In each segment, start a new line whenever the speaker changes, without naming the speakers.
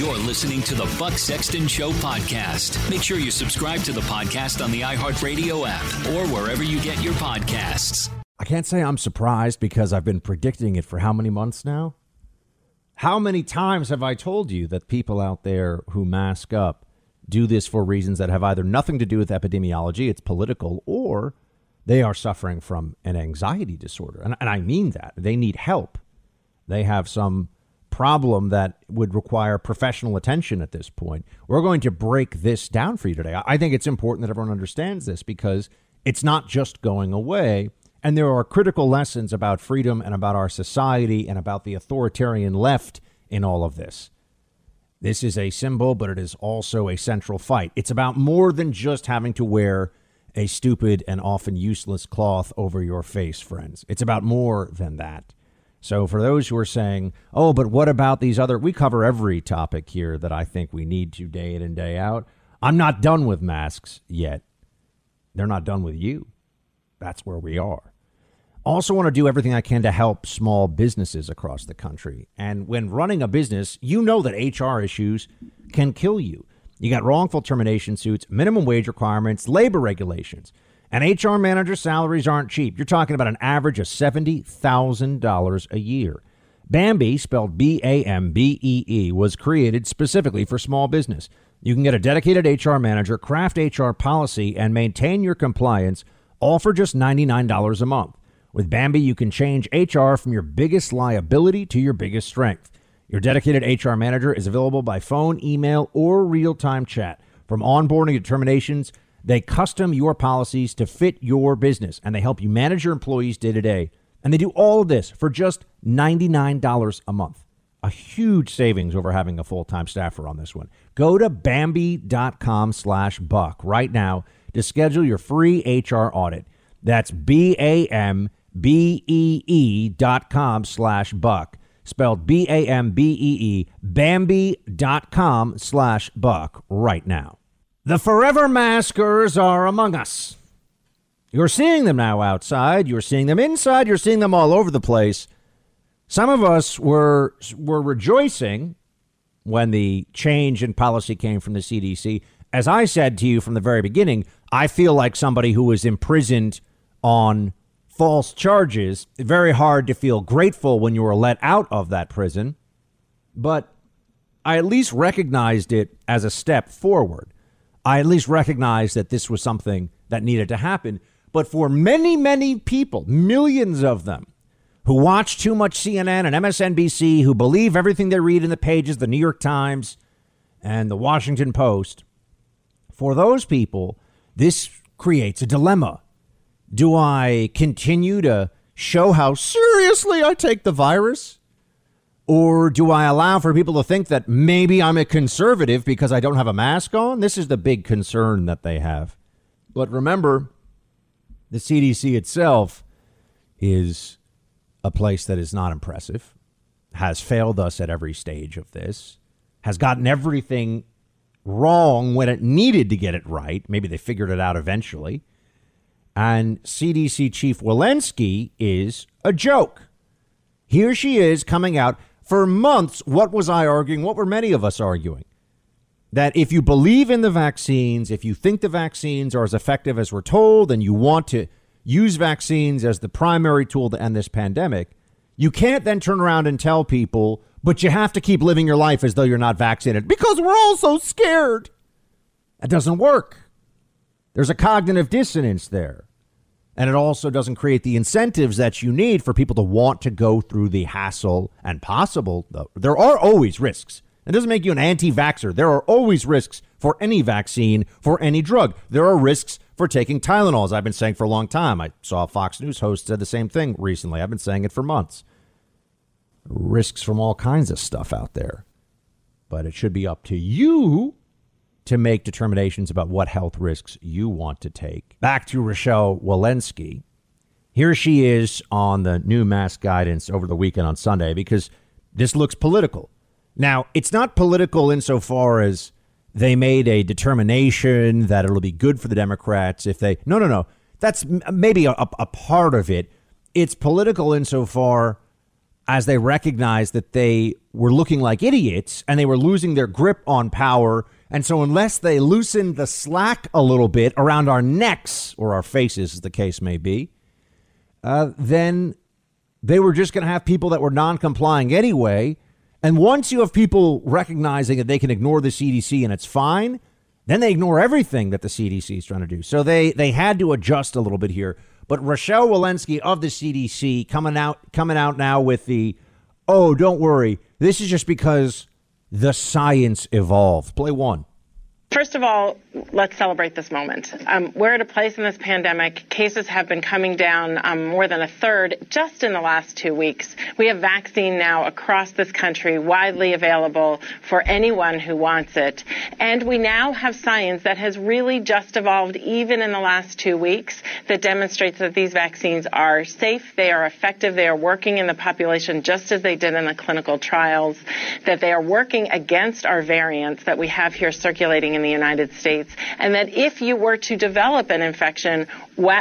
You're listening to the Buck Sexton Show podcast. Make sure you subscribe to the podcast on the iHeartRadio app or wherever you get your podcasts.
I can't say I'm surprised because I've been predicting it for how many months now? How many times have I told you that people out there who mask up do this for reasons that have either nothing to do with epidemiology, it's political, or they are suffering from an anxiety disorder? And, and I mean that. They need help. They have some problem that would require professional attention at this point. We're going to break this down for you today. I think it's important that everyone understands this because it's not just going away. And there are critical lessons about freedom and about our society and about the authoritarian left in all of this. This is a symbol, but it is also a central fight. It's about more than just having to wear a stupid and often useless cloth over your face, friends. It's about more than that. So, for those who are saying, oh, but what about these other, we cover every topic here that I think we need to day in and day out. I'm not done with masks yet. They're not done with you. That's where we are. Also, want to do everything I can to help small businesses across the country. And when running a business, you know that HR issues can kill you. You got wrongful termination suits, minimum wage requirements, labor regulations. And HR manager salaries aren't cheap. You're talking about an average of $70,000 a year. Bambee, spelled B A M B E E, was created specifically for small business. You can get a dedicated HR manager, craft HR policy, and maintain your compliance, all for just $99 a month. With Bambee, you can change HR from your biggest liability to your biggest strength. Your dedicated HR manager is available by phone, email, or real time chat. From onboarding determinations, they custom your policies to fit your business and they help you manage your employees day to day. And they do all of this for just $99 a month. A huge savings over having a full-time staffer on this one. Go to Bambee.com slash buck right now to schedule your free HR audit. That's B-A-M-B-E-E dot com slash buck. Spelled B-A-M-B-E-E, Bambee.com slash buck right now. The forever maskers are among us. You're seeing them now outside. You're seeing them inside. You're seeing them all over the place. Some of us were were rejoicing when the change in policy came from the CDC. As I said to you from the very beginning, I feel like somebody who was imprisoned on false charges. Very hard to feel grateful when you were let out of that prison, but I at least recognized it as a step forward. I at least recognized that this was something that needed to happen. But for many, many people, millions of them, who watch too much CNN and MSNBC, who believe everything they read in the pages, of the New York Times and the Washington Post, for those people, this creates a dilemma. Do I continue to show how seriously I take the virus? Or do I allow for people to think that maybe I'm a conservative because I don't have a mask on? This is the big concern that they have. But remember, the CDC itself is a place that is not impressive, has failed us at every stage of this, has gotten everything wrong when it needed to get it right. Maybe they figured it out eventually. And CDC Chief Walensky is a joke. Here she is coming out for months, what was I arguing? What were many of us arguing? That if you believe in the vaccines, if you think the vaccines are as effective as we're told, and you want to use vaccines as the primary tool to end this pandemic, you can't then turn around and tell people, but you have to keep living your life as though you're not vaccinated because we're all so scared. That doesn't work. There's a cognitive dissonance there. And it also doesn't create the incentives that you need for people to want to go through the hassle and possible. There are always risks. It doesn't make you an anti vaxxer. There are always risks for any vaccine, for any drug. There are risks for taking Tylenol, as I've been saying for a long time. I saw a Fox News host said the same thing recently. I've been saying it for months. Risks from all kinds of stuff out there. But it should be up to you to make determinations about what health risks you want to take. Back to Rochelle Walensky. Here she is on the new mask guidance over the weekend on Sunday because this looks political. Now, it's not political insofar as they made a determination that it'll be good for the Democrats if they. No, no, no. That's maybe a, a part of it. It's political insofar as they recognized that they were looking like idiots and they were losing their grip on power. And so, unless they loosened the slack a little bit around our necks or our faces, as the case may be, uh, then they were just going to have people that were non complying anyway. And once you have people recognizing that they can ignore the CDC and it's fine, then they ignore everything that the CDC is trying to do. So they they had to adjust a little bit here. But Rochelle Walensky of the CDC coming out coming out now with the oh, don't worry. This is just because the science evolved. Play one.
First of all, let's celebrate this moment. Um, we're at a place in this pandemic. Cases have been coming down um, more than a third just in the last two weeks. We have vaccine now across this country, widely available for anyone who wants it. And we now have science that has really just evolved even in the last two weeks that demonstrates that these vaccines are safe, they are effective, they are working in the population just as they did in the clinical trials, that they are working against our variants that we have here circulating in the United States, and that if you were to develop an infection,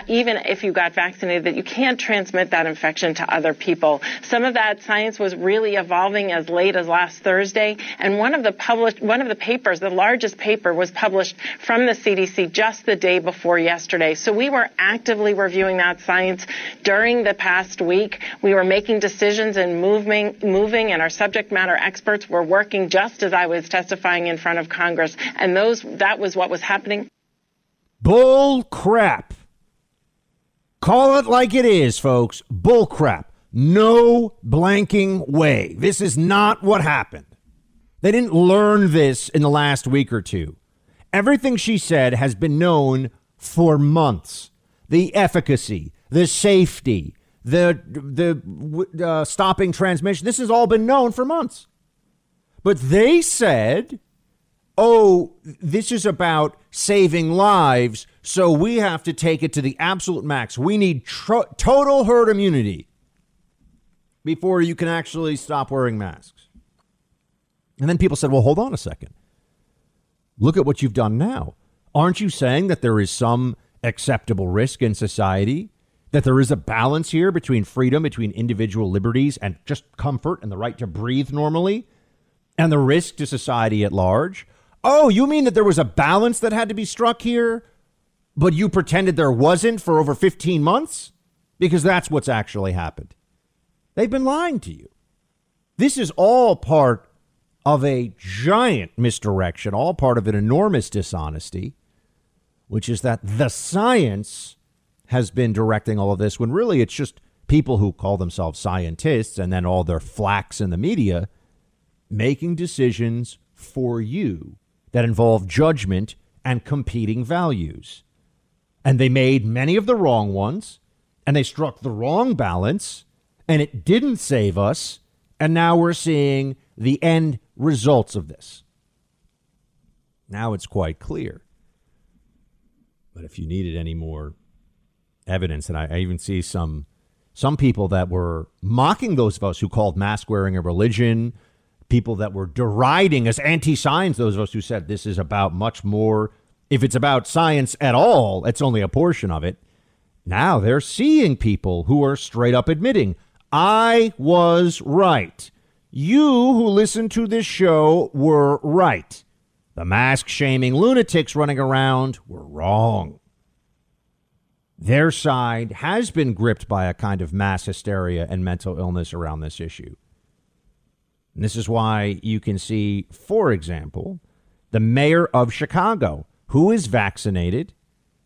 even if you got vaccinated, that you can't transmit that infection to other people. Some of that science was really evolving as late as last Thursday, and one of the published, one of the papers, the largest paper, was published from the CDC just the day before yesterday. So we were actively reviewing that science during the past week. We were making decisions and moving, moving, and our subject matter experts were working just as I was testifying in front of Congress, and those that was what was happening.
Bull crap. Call it like it is, folks. Bull crap. No blanking way. This is not what happened. They didn't learn this in the last week or two. Everything she said has been known for months. The efficacy, the safety, the the uh, stopping transmission. This has all been known for months. But they said oh, this is about saving lives, so we have to take it to the absolute max. We need total herd immunity before you can actually stop wearing masks. And then people said, well, hold on a second. Look at what you've done now. Aren't you saying that there is some acceptable risk in society? That there is a balance here between freedom, between individual liberties and just comfort and the right to breathe normally, and the risk to society at large? Oh, you mean that there was a balance that had to be struck here, but you pretended there wasn't for over 15 months? Because that's what's actually happened. They've been lying to you. This is all part of a giant misdirection, all part of an enormous dishonesty, which is that the science has been directing all of this when really it's just people who call themselves scientists and then all their flacks in the media making decisions for you that involve judgment and competing values. And they made many of the wrong ones, and they struck the wrong balance, and it didn't save us. And now we're seeing the end results of this. Now it's quite clear. But if you needed any more evidence, and I, I even see some some people that were mocking those of us who called mask wearing a religion, people that were deriding as anti science, those of us who said this is about much more. If it's about science at all, it's only a portion of it. Now they're seeing people who are straight up admitting, I was right. You who listen to this show were right. The mask shaming lunatics running around were wrong. Their side has been gripped by a kind of mass hysteria and mental illness around this issue. And this is why you can see, for example, the mayor of Chicago, who is vaccinated,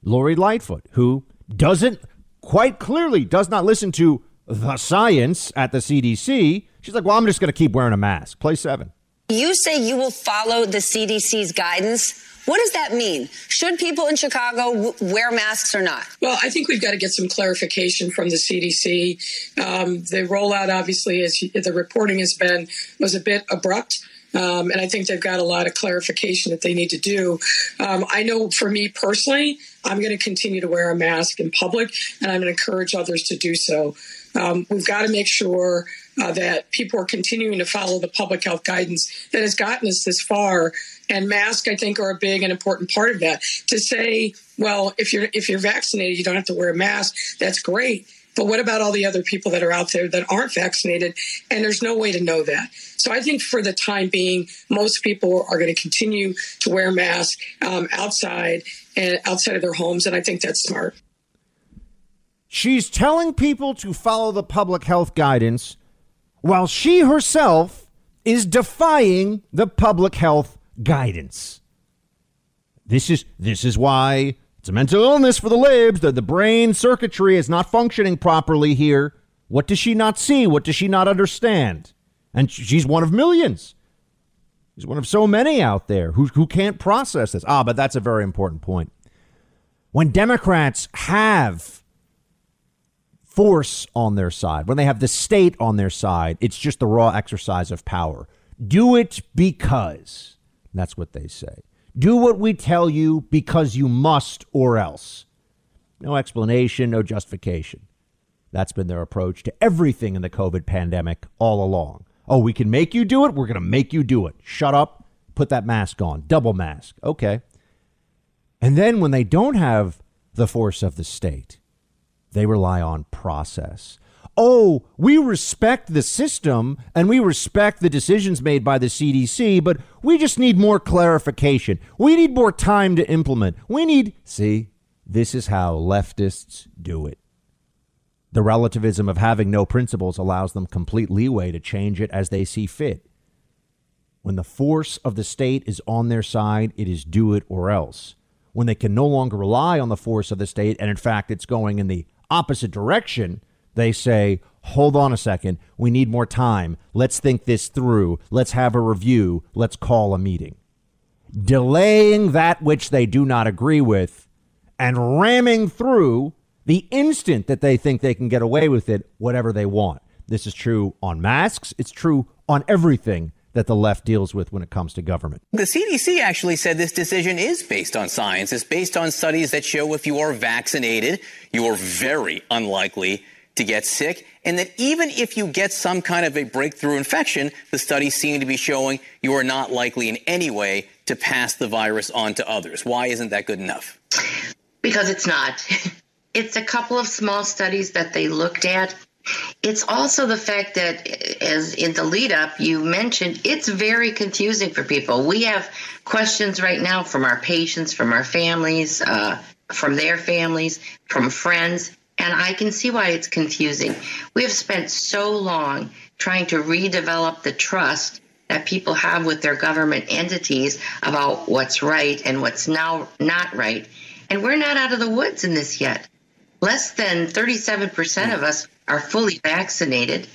Lori Lightfoot, who doesn't quite clearly does not listen to the science at the CDC. She's like, well, I'm just going to keep wearing a mask. Play seven.
You say you will follow the CDC's guidance. What does that mean? Should people in Chicago w- wear masks or not?
Well, I think we've got to get some clarification from the CDC. Um, the rollout, obviously, as the reporting has been, was a bit abrupt. Um, and I think they've got a lot of clarification that they need to do. Um, I know for me personally, I'm going to continue to wear a mask in public, and I'm going to encourage others to do so. Um, we've got to make sure uh, that people are continuing to follow the public health guidance that has gotten us this far. And masks, I think, are a big and important part of that. To say, well, if you're if you're vaccinated, you don't have to wear a mask. That's great. But what about all the other people that are out there that aren't vaccinated? And there's no way to know that. So I think for the time being, most people are going to continue to wear masks um, outside and outside of their homes. And I think that's smart.
She's telling people to follow the public health guidance while she herself is defying the public health guidance. This is this is why it's a mental illness for the libs. that the brain circuitry is not functioning properly here. What does she not see? What does she not understand? And she's one of millions. She's one of so many out there who, who can't process this. Ah, but that's a very important point. When Democrats have force on their side, when they have the state on their side, it's just the raw exercise of power. Do it because. That's what they say. Do what we tell you because you must or else. No explanation, no justification. That's been their approach to everything in the COVID pandemic all along. Oh, we can make you do it. We're going to make you do it. Shut up. Put that mask on. Double mask. Okay. And then when they don't have the force of the state, they rely on process. Oh, we respect the system and we respect the decisions made by the CDC, but we just need more clarification. We need more time to implement. We need, see, this is how leftists do it. The relativism of having no principles allows them complete leeway to change it as they see fit. When the force of the state is on their side, it is do it or else. When they can no longer rely on the force of the state, and in fact it's going in the opposite direction, they say, hold on a second, we need more time. Let's think this through. Let's have a review. Let's call a meeting. Delaying that which they do not agree with and ramming through the instant that they think they can get away with it, whatever they want. This is true on masks, it's true on everything that the left deals with when it comes to government.
The CDC actually said this decision is based on science. It's based on studies that show if you are vaccinated, you are very unlikely to get sick. And that even if you get some kind of a breakthrough infection, the studies seem to be showing you are not likely in any way to pass the virus on to others. Why isn't that good enough?
Because it's not. It's a couple of small studies that they looked at it's also the fact that, as in the lead up, you mentioned it's very confusing for people. We have questions right now from our patients, from our families, uh, from their families, from friends, and I can see why it's confusing. We have spent so long trying to redevelop the trust that people have with their government entities about what's right and what's now not right. And we're not out of the woods in this yet. Less than 37% of us are fully vaccinated.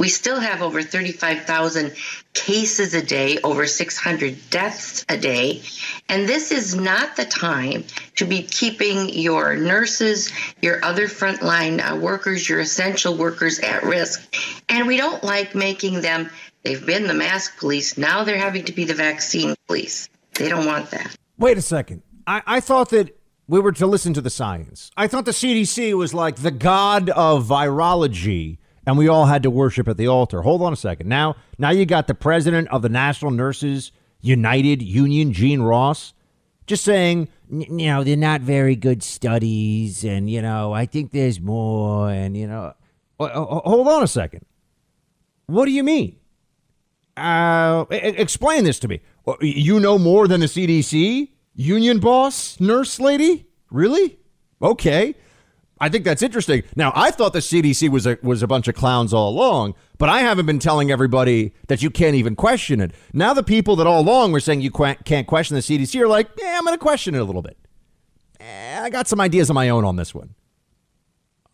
We still have over 35,000 cases a day, over 600 deaths a day. And this is not the time to be keeping your nurses, your other frontline uh, workers, your essential workers at risk. And we don't like making them, they've been the mask police, now they're having to be the vaccine police. They don't want that.
Wait a second. I, I thought that we were to listen to the science. I thought the CDC was like the god of virology and we all had to worship at the altar. Hold on a second. Now, now you got the president of the National Nurses United Union, Jean Ross, just saying, you know, they're not very good studies and, you know, I think there's more and, you know, hold on a second. What do you mean? Uh, explain this to me. You know more than the CDC? Union boss, nurse lady? Really? Okay. I think that's interesting. Now, I thought the CDC was a, was a bunch of clowns all along, but I haven't been telling everybody that you can't even question it. Now, the people that all along were saying you can't question the CDC are like, yeah, I'm going to question it a little bit. Eh, I got some ideas of my own on this one.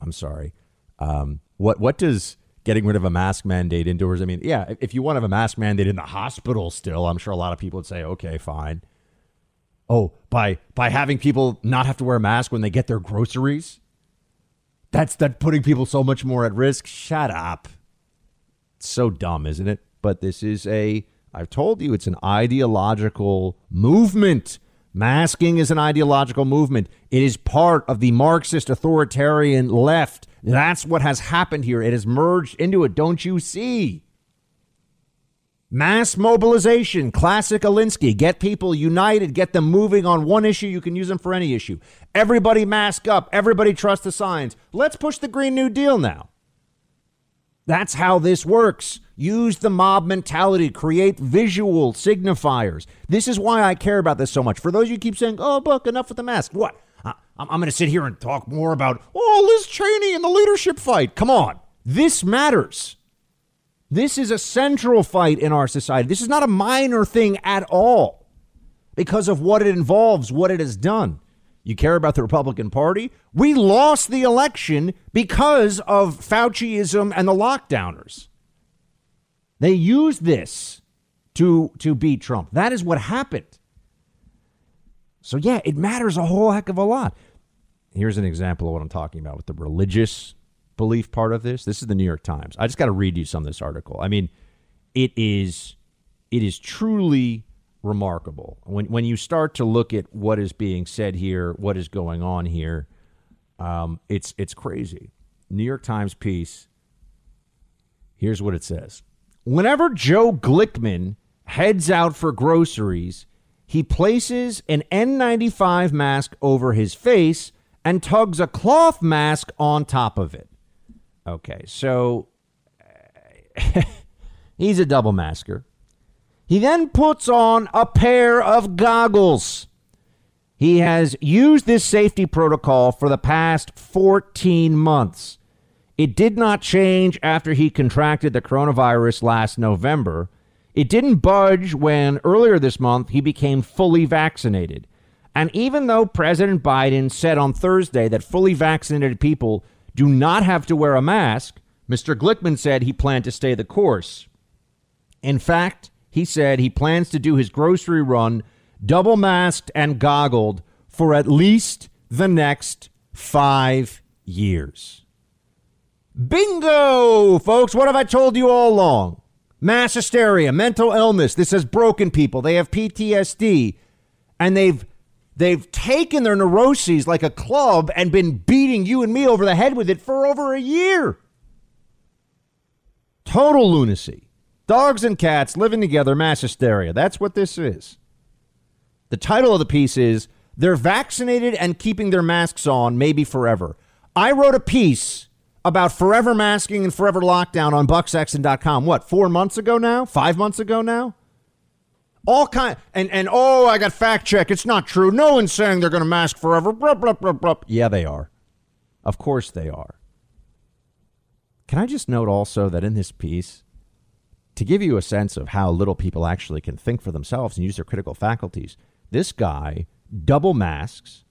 I'm sorry. Um, what what does getting rid of a mask mandate indoors? I mean, yeah, if you want to have a mask mandate in the hospital still, I'm sure a lot of people would say, okay, fine. Oh, by by having people not have to wear a mask when they get their groceries? That's that putting people so much more at risk. Shut up. It's so dumb, isn't it? But this is a I've told you it's an ideological movement. Masking is an ideological movement. It is part of the Marxist authoritarian left. That's what has happened here. It has merged into it. Don't you see? Mass mobilization, classic Alinsky. Get people united, get them moving on one issue. You can use them for any issue. Everybody mask up. Everybody trust the signs. Let's push the Green New Deal now. That's how this works. Use the mob mentality, create visual signifiers. This is why I care about this so much. For those you keep saying, oh, Buck, enough with the mask. What? I'm, going to sit here and talk more about, oh, Liz Cheney and the leadership fight. Come on. This matters. This is a central fight in our society. This is not a minor thing at all because of what it involves, what it has done. You care about the Republican Party? We lost the election because of Fauciism and the lockdowners. They used this to, to beat Trump. That is what happened. So, yeah, it matters a whole heck of a lot. Here's an example of what I'm talking about with the religious belief part of this. This is the New York Times. I just got to read you some of this article. I mean, it is it is truly remarkable when when you start to look at what is being said here, what is going on here. Um, it's it's crazy. New York Times piece. Here's what it says: Whenever Joe Glickman heads out for groceries, he places an N95 mask over his face and tugs a cloth mask on top of it. Okay, so uh, he's a double masker. He then puts on a pair of goggles. He has used this safety protocol for the past 14 months. It did not change after he contracted the coronavirus last November. It didn't budge when earlier this month he became fully vaccinated. And even though President Biden said on Thursday that fully vaccinated people do not have to wear a mask, Mr. Glickman said he planned to stay the course. In fact, he said he plans to do his grocery run double masked and goggled for at least the next five years. Bingo, folks. What have I told you all along? Mass hysteria, mental illness. This has broken people. They have PTSD and they've They've taken their neuroses like a club and been beating you and me over the head with it for over a year. Total lunacy. Dogs and cats living together, mass hysteria. That's what this is. The title of the piece is They're Vaccinated and Keeping Their Masks On, Maybe Forever. I wrote a piece about forever masking and forever lockdown on bucksexton.com. What, four months ago now? Five months ago now? All kind and and oh, I got fact check. It's not true. No one's saying they're going to mask forever. Blah, blah, blah, blah. Yeah, they are. Of course they are. Can I just note also that in this piece, to give you a sense of how little people actually can think for themselves and use their critical faculties, this guy double masks,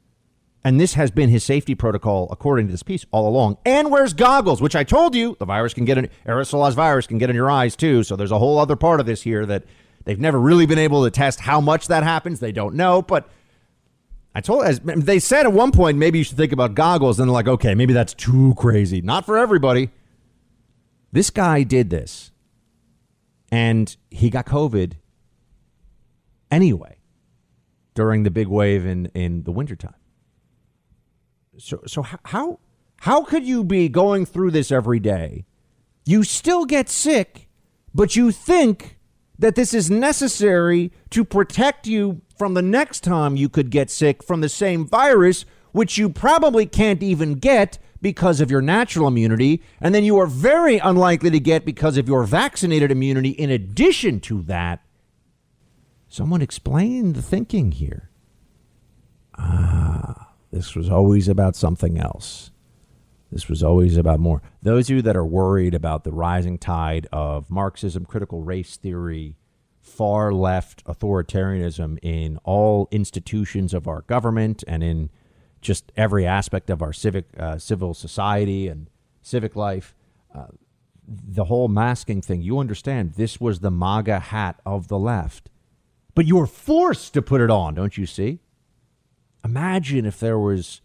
and this has been his safety protocol according to this piece all along, and wears goggles, which I told you the virus can get an aerosolized virus can get in your eyes too. So there's a whole other part of this here that They've never really been able to test how much that happens. They don't know, but I told as they said at one point maybe you should think about goggles and they're like, "Okay, maybe that's too crazy." Not for everybody. This guy did this. And he got COVID anyway during the big wave in in the wintertime. So so how how could you be going through this every day? You still get sick, but you think that this is necessary to protect you from the next time you could get sick from the same virus, which you probably can't even get because of your natural immunity, and then you are very unlikely to get because of your vaccinated immunity in addition to that. Someone explain the thinking here. Ah, this was always about something else. This was always about more. Those of you that are worried about the rising tide of Marxism, critical race theory, far left authoritarianism in all institutions of our government and in just every aspect of our civic uh, civil society and civic life. Uh, the whole masking thing, you understand, this was the MAGA hat of the left. But you were forced to put it on, don't you see? Imagine if there was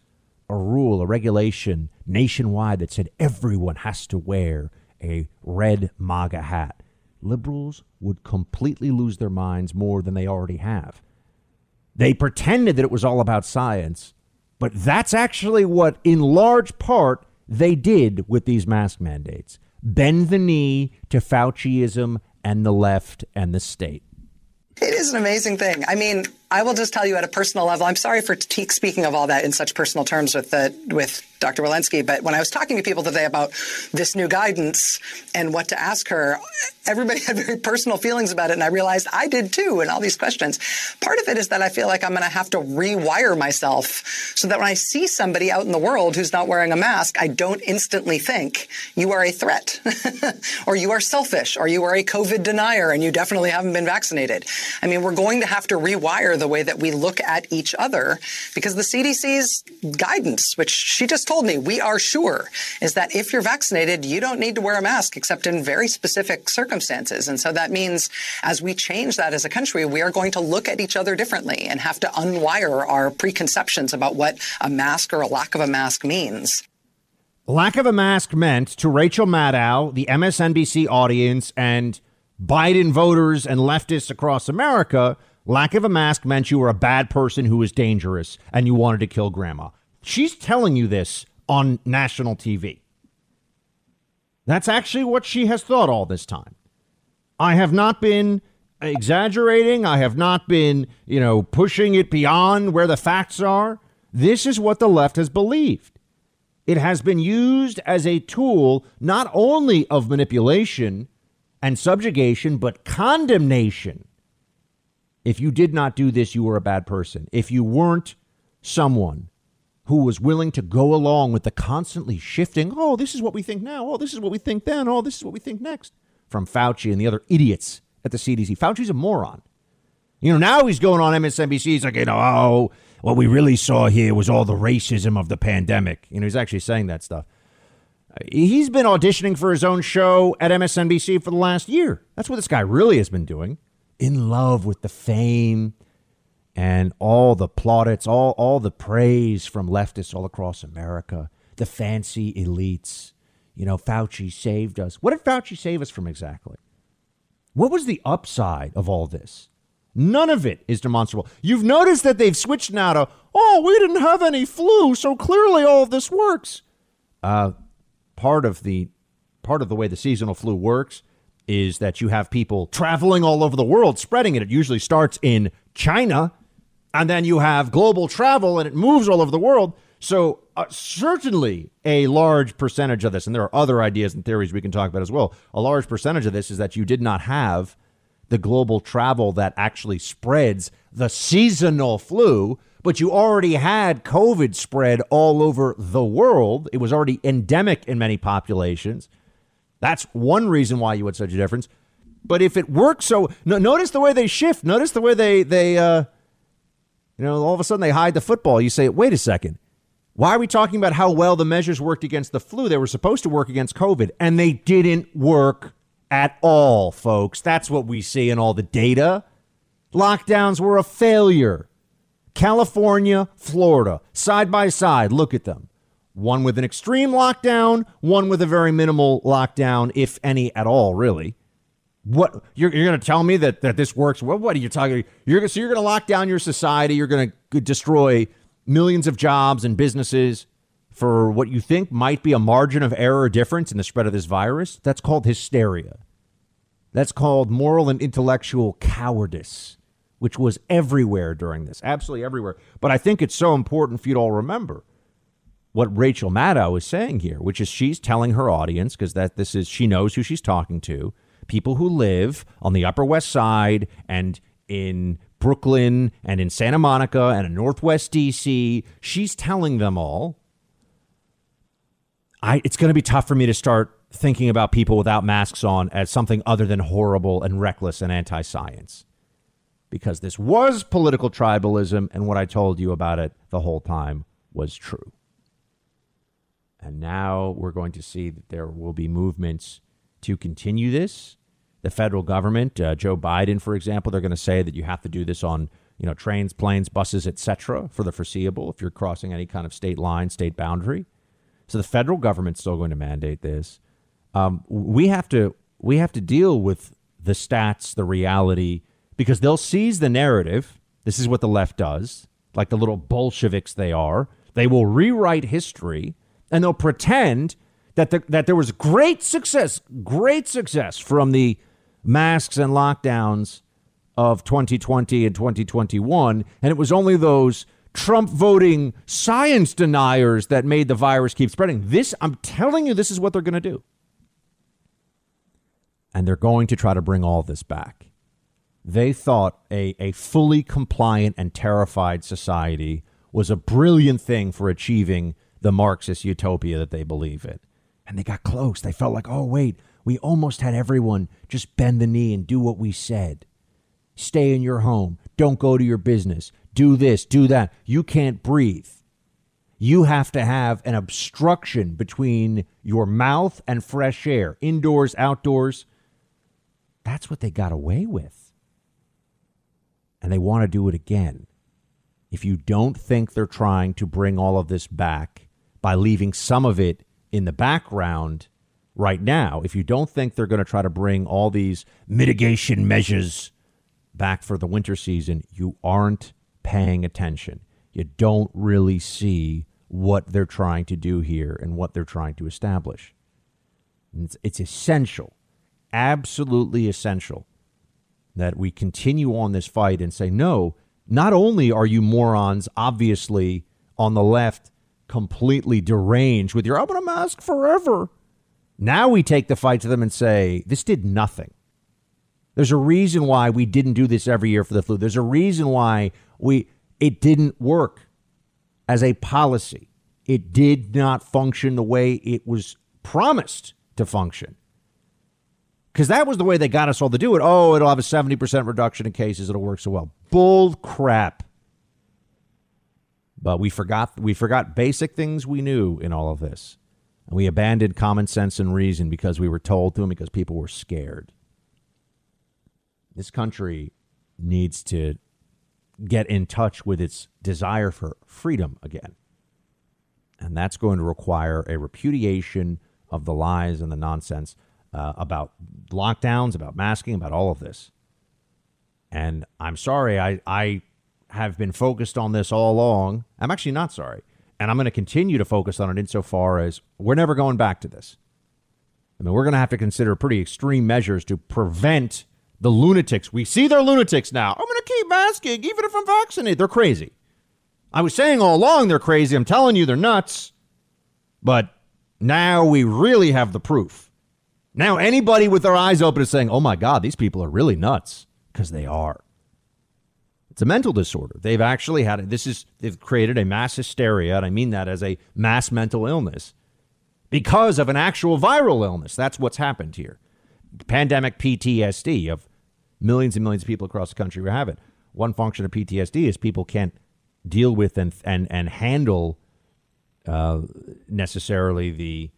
a rule, a regulation nationwide that said everyone has to wear a red MAGA hat. Liberals would completely lose their minds more than they already have. They pretended that it was all about science, but that's actually what, in large part, they did with these mask mandates bend the knee to Fauciism and the left and the state.
It is an amazing thing. I mean, I will just tell you at a personal level. I'm sorry for t- speaking of all that in such personal terms with the with Dr. Walensky, but when I was talking to people today about this new guidance and what to ask her, everybody had very personal feelings about it, and I realized I did too. And all these questions. Part of it is that I feel like I'm going to have to rewire myself so that when I see somebody out in the world who's not wearing a mask, I don't instantly think you are a threat, or you are selfish, or you are a COVID denier, and you definitely haven't been vaccinated. I mean, we're going to have to rewire the way that we look at each other because the CDC's guidance, which she just told me we are sure, is that if you're vaccinated, you don't need to wear a mask except in very specific circumstances. And so that means as we change that as a country, we are going to look at each other differently and have to unwire our preconceptions about what a mask or a lack of a mask means.
Lack of a mask meant to Rachel Maddow, the MSNBC audience, and Biden voters and leftists across America Lack of a mask meant you were a bad person who was dangerous and you wanted to kill grandma. She's telling you this on national TV. That's actually what she has thought all this time. I have not been exaggerating. I have not been, you know, pushing it beyond where the facts are. This is what the left has believed. It has been used as a tool not only of manipulation and subjugation, but condemnation if you did not do this, you were a bad person. If you weren't someone who was willing to go along with the constantly shifting, oh, this is what we think now, oh, this is what we think then, oh, this is what we think next, from Fauci and the other idiots at the CDC. Fauci's a moron. You know, now he's going on MSNBC. He's like, you know, oh, what we really saw here was all the racism of the pandemic. You know, he's actually saying that stuff. Uh, he's been auditioning for his own show at MSNBC for the last year. That's what this guy really has been doing in love with the fame and all the plaudits, all, all the praise from leftists all across America, the fancy elites. You know, Fauci saved us. What did Fauci save us from exactly? What was the upside of all this? None of it is demonstrable. You've noticed that they've switched now to, oh, we didn't have any flu, so clearly all of this works. Uh, part of the part of the way the seasonal flu works is that you have people traveling all over the world spreading it. It usually starts in China, and then you have global travel and it moves all over the world. So, uh, certainly a large percentage of this, and there are other ideas and theories we can talk about as well. A large percentage of this is that you did not have the global travel that actually spreads the seasonal flu, but you already had COVID spread all over the world. It was already endemic in many populations. That's one reason why you had such a difference. But if it works so, no, notice the way they shift. Notice the way they they uh, you know all of a sudden they hide the football. You say, wait a second, why are we talking about how well the measures worked against the flu? They were supposed to work against COVID, and they didn't work at all, folks. That's what we see in all the data. Lockdowns were a failure. California, Florida, side by side. Look at them one with an extreme lockdown, one with a very minimal lockdown, if any at all, really. What you're, you're going to tell me that that this works? What what are you talking? You're so you're going to lock down your society. You're going to destroy millions of jobs and businesses for what you think might be a margin of error difference in the spread of this virus. That's called hysteria. That's called moral and intellectual cowardice, which was everywhere during this, absolutely everywhere. But I think it's so important for you to all remember what Rachel Maddow is saying here, which is she's telling her audience because that this is she knows who she's talking to, people who live on the Upper West Side and in Brooklyn and in Santa Monica and in Northwest DC. She's telling them all. I it's going to be tough for me to start thinking about people without masks on as something other than horrible and reckless and anti-science. Because this was political tribalism and what I told you about it the whole time was true. And now we're going to see that there will be movements to continue this. The federal government, uh, Joe Biden, for example, they're going to say that you have to do this on you know trains, planes, buses, etc. for the foreseeable if you're crossing any kind of state line, state boundary. So the federal government's still going to mandate this. Um, we have to we have to deal with the stats, the reality, because they'll seize the narrative. This is what the left does, like the little Bolsheviks they are. They will rewrite history and they'll pretend that the, that there was great success, great success from the masks and lockdowns of 2020 and 2021. And it was only those Trump voting science deniers that made the virus keep spreading. This, I'm telling you, this is what they're going to do. And they're going to try to bring all this back. They thought a, a fully compliant and terrified society was a brilliant thing for achieving the Marxist utopia that they believe in. And they got close. They felt like, oh, wait, we almost had everyone just bend the knee and do what we said. Stay in your home. Don't go to your business. Do this, do that. You can't breathe. You have to have an obstruction between your mouth and fresh air, indoors, outdoors. That's what they got away with. And they want to do it again. If you don't think they're trying to bring all of this back by leaving some of it in the background right now, if you don't think they're going to try to bring all these mitigation measures back for the winter season, you aren't paying attention. You don't really see what they're trying to do here and what they're trying to establish. It's, it's, essential, absolutely essential, that we continue on this fight and say, no, not only are you morons obviously on the left completely deranged with your, I'm going to mask forever. Now we take the fight to them and say, this did nothing. There's a reason why we didn't do this every year for the flu. There's a reason why we it didn't work as a policy. It did not function the way it was promised to function. Because that was the way they got us all to do it. Oh, it'll have a 70% reduction in cases. It'll work so well. Bull crap. But we forgot we forgot basic things we knew in all of this. And we abandoned common sense and reason because we were told to and because people were scared. This country needs to get in touch with its desire for freedom again. And that's going to require a repudiation of the lies and the nonsense uh, about lockdowns, about masking, about all of this. And I'm sorry, I, I have been focused on this all along. I'm actually not sorry. And I'm going to continue to focus on it insofar as we're never going back to this. I mean, we're going to have to consider pretty extreme measures to prevent the lunatics. We see they're lunatics now. I'm going to keep asking, even if I'm vaccinated. They're crazy. I was saying all along they're crazy. I'm telling you they're nuts. But now we really have the proof. Now anybody with their eyes open is saying, "Oh my god, these people are really nuts." Because they are. It's a mental disorder. They've actually had it. This is they've created a mass hysteria, and I mean that as a mass mental illness because of an actual viral illness. That's what's happened here. Pandemic PTSD of millions and millions of people across the country who have it. One function of PTSD is people can't deal with and and and handle uh, necessarily the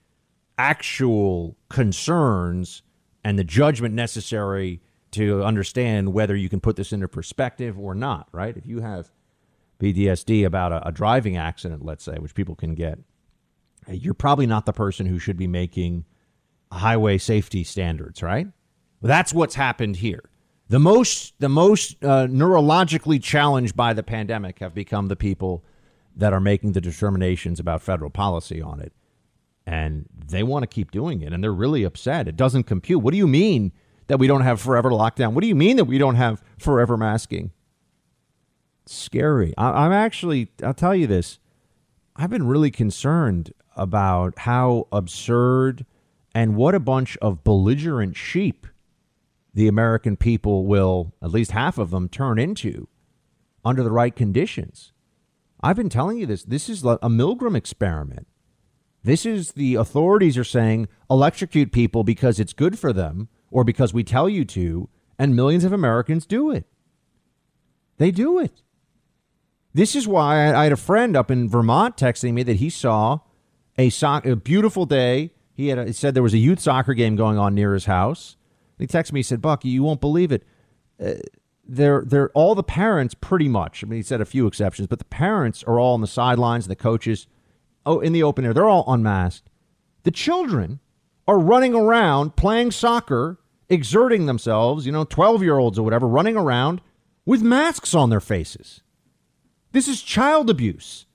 actual concerns and the judgment necessary to understand whether you can put this into perspective or not. Right? If you have PTSD about a, a driving accident, let's say, which people can get, you're probably not the person who should be making highway safety standards. Right? That's what's happened here. The most the most uh, neurologically challenged by the pandemic have become the people that are making the determinations about federal policy on it. And they want to keep doing it and they're really upset. It doesn't compute. What do you mean that we don't have forever lockdown? What do you mean that we don't have forever masking? scary. I'm actually I'll tell you this. I've been really concerned about how absurd and what a bunch of belligerent sheep the American people will, at least half of them, turn into under the right conditions. I've been telling you this. This is a Milgram experiment. This is the authorities are saying electrocute people because it's good for them or because we tell you to, and millions of Americans do it. They do it. This is why I had a friend up in Vermont texting me that he saw a, so- a beautiful day. He had a, he said there was a youth soccer game going on near his house he texted me. He said, "Buck, you won't believe it. Uh, they're they're all the parents pretty much. I mean, he said a few exceptions, but the parents are all on the sidelines. The coaches, oh, in the open air, they're all unmasked. The children are running around playing soccer, exerting themselves. You know, twelve year olds or whatever, running around with masks on their faces. This is child abuse.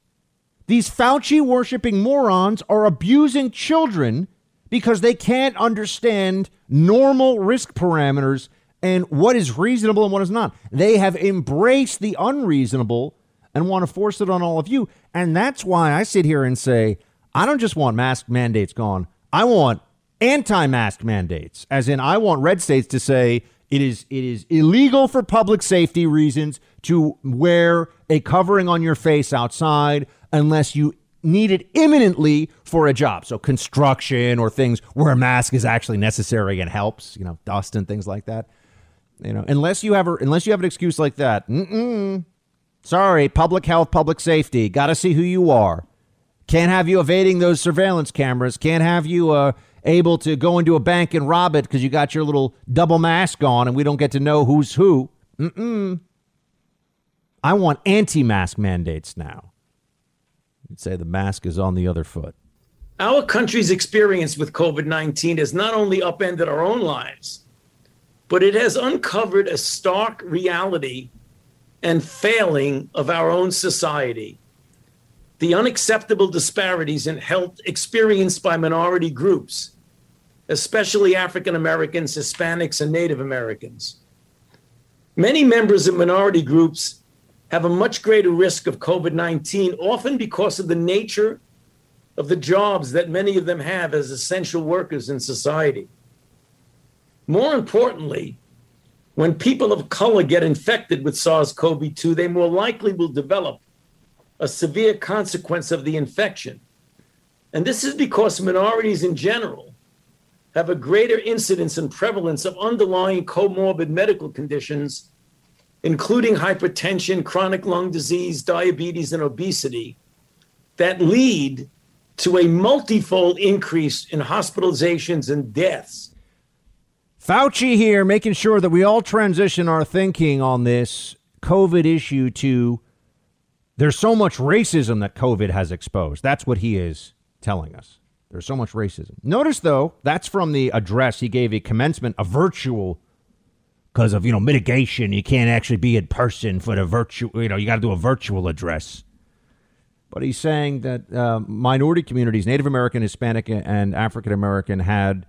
These Fauci worshiping morons are abusing children because they can't understand normal risk parameters and what is reasonable and what is not. They have embraced the unreasonable and want to force it on all of you. And that's why I sit here and say, I don't just want mask mandates gone. I want anti-mask mandates. As in I want red states to say it is it is illegal for public safety reasons to wear a covering on your face outside unless you need it imminently for a job. So construction or things where a mask is actually necessary and helps, you know, dust and things like that. You know, unless you have a, unless you have an excuse like that, mm-mm, sorry, public health, public safety, got to see who you are. Can't have you evading those surveillance cameras. Can't have you uh, able to go into a bank and rob it because you got your little double mask on and we don't get to know who's who. Mm-mm. I want anti-mask mandates now. You'd say the mask is on the other foot.
Our country's experience with COVID 19 has not only upended our own lives, but it has uncovered a stark reality and failing of our own society. The unacceptable disparities in health experienced by minority groups, especially African Americans, Hispanics, and Native Americans. Many members of minority groups have a much greater risk of COVID 19, often because of the nature of the jobs that many of them have as essential workers in society. More importantly, when people of color get infected with SARS CoV 2, they more likely will develop a severe consequence of the infection. And this is because minorities in general have a greater incidence and prevalence of underlying comorbid medical conditions, including hypertension, chronic lung disease, diabetes, and obesity, that lead to a multifold increase in hospitalizations and deaths
Fauci here making sure that we all transition our thinking on this COVID issue to there's so much racism that COVID has exposed. That's what he is telling us. There's so much racism. Notice though, that's from the address he gave a commencement, a virtual because of, you know, mitigation. You can't actually be in person for the virtual, you know, you got to do a virtual address. But he's saying that uh, minority communities, Native American, Hispanic, and African American, had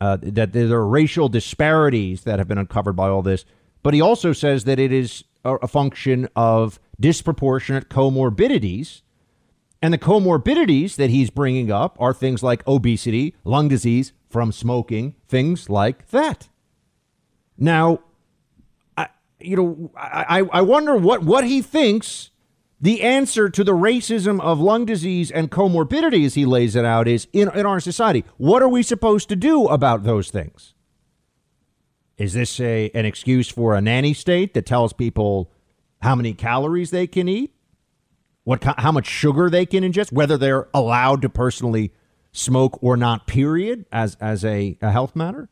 uh, that there are racial disparities that have been uncovered by all this. But he also says that it is a, a function of disproportionate comorbidities. And the comorbidities that he's bringing up are things like obesity, lung disease from smoking, things like that. Now, I, you know, I, I wonder what, what he thinks the answer to the racism of lung disease and comorbidity, as he lays it out, is in, in our society. What are we supposed to do about those things? Is this a, an excuse for a nanny state that tells people how many calories they can eat? What, how much sugar they can ingest? Whether they're allowed to personally smoke or not, period, as, as a, a health matter?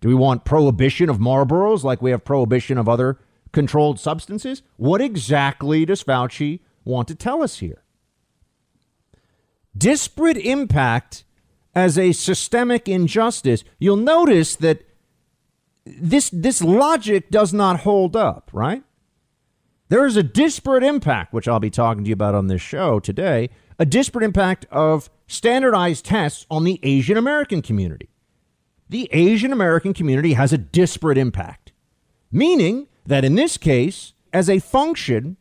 Do we want prohibition of Marlboros like we have prohibition of other controlled substances? What exactly does Fauci want to tell us here? Disparate impact as a systemic injustice. You'll notice that this this logic does not hold up, right? There is a disparate impact, which I'll be talking to you about on this show today, a disparate impact of standardized tests on the Asian American community. The Asian American community has a disparate impact, meaning that in this case, as a function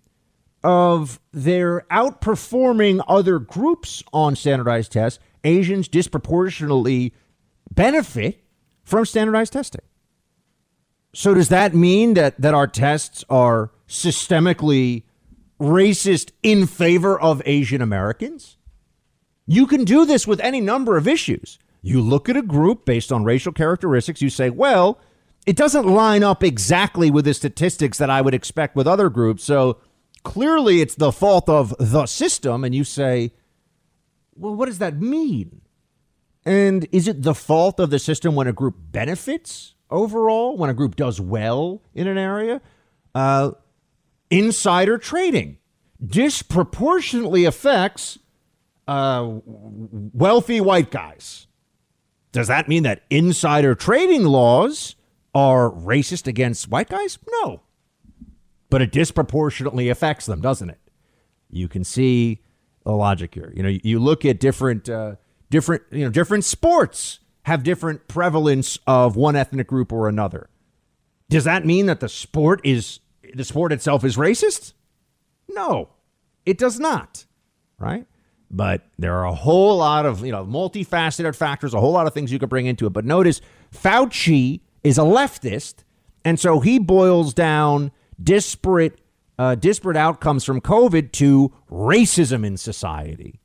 of their outperforming other groups on standardized tests, Asians disproportionately benefit from standardized testing. So does that mean that that our tests are systemically racist in favor of Asian Americans? You can do this with any number of issues. You look at a group based on racial characteristics, you say, well, it doesn't line up exactly with the statistics that I would expect with other groups. So clearly it's the fault of the system. And you say, well, what does that mean? And is it the fault of the system when a group benefits overall, when a group does well in an area? Uh, insider trading disproportionately affects uh, wealthy white guys. Does that mean that insider trading laws are racist against white guys? No. But it disproportionately affects them, doesn't it? You can see the logic here. You know, you look at different uh, different you know different sports have different prevalence of one ethnic group or another. Does that mean that the sport is the sport itself is racist? No, it does not. Right? But there are a whole lot of, you know, multifaceted factors, a whole lot of things you could bring into it. But notice Fauci is a leftist, and so he boils down disparate uh, disparate outcomes from COVID to racism in society.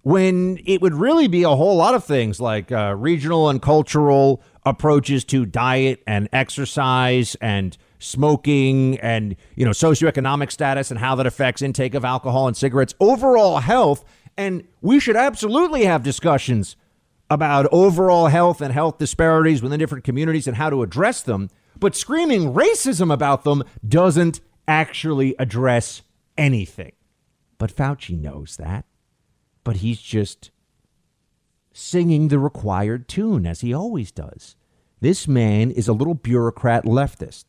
When it would really be a whole lot of things like uh, regional and cultural approaches to diet and exercise and smoking and you know socioeconomic status and how that affects intake of alcohol and cigarettes overall health. And we should absolutely have discussions about overall health and health disparities within different communities and how to address them. But screaming racism about them doesn't actually address anything. But Fauci knows that. But he's just singing the required tune as he always does. This man is a little bureaucrat leftist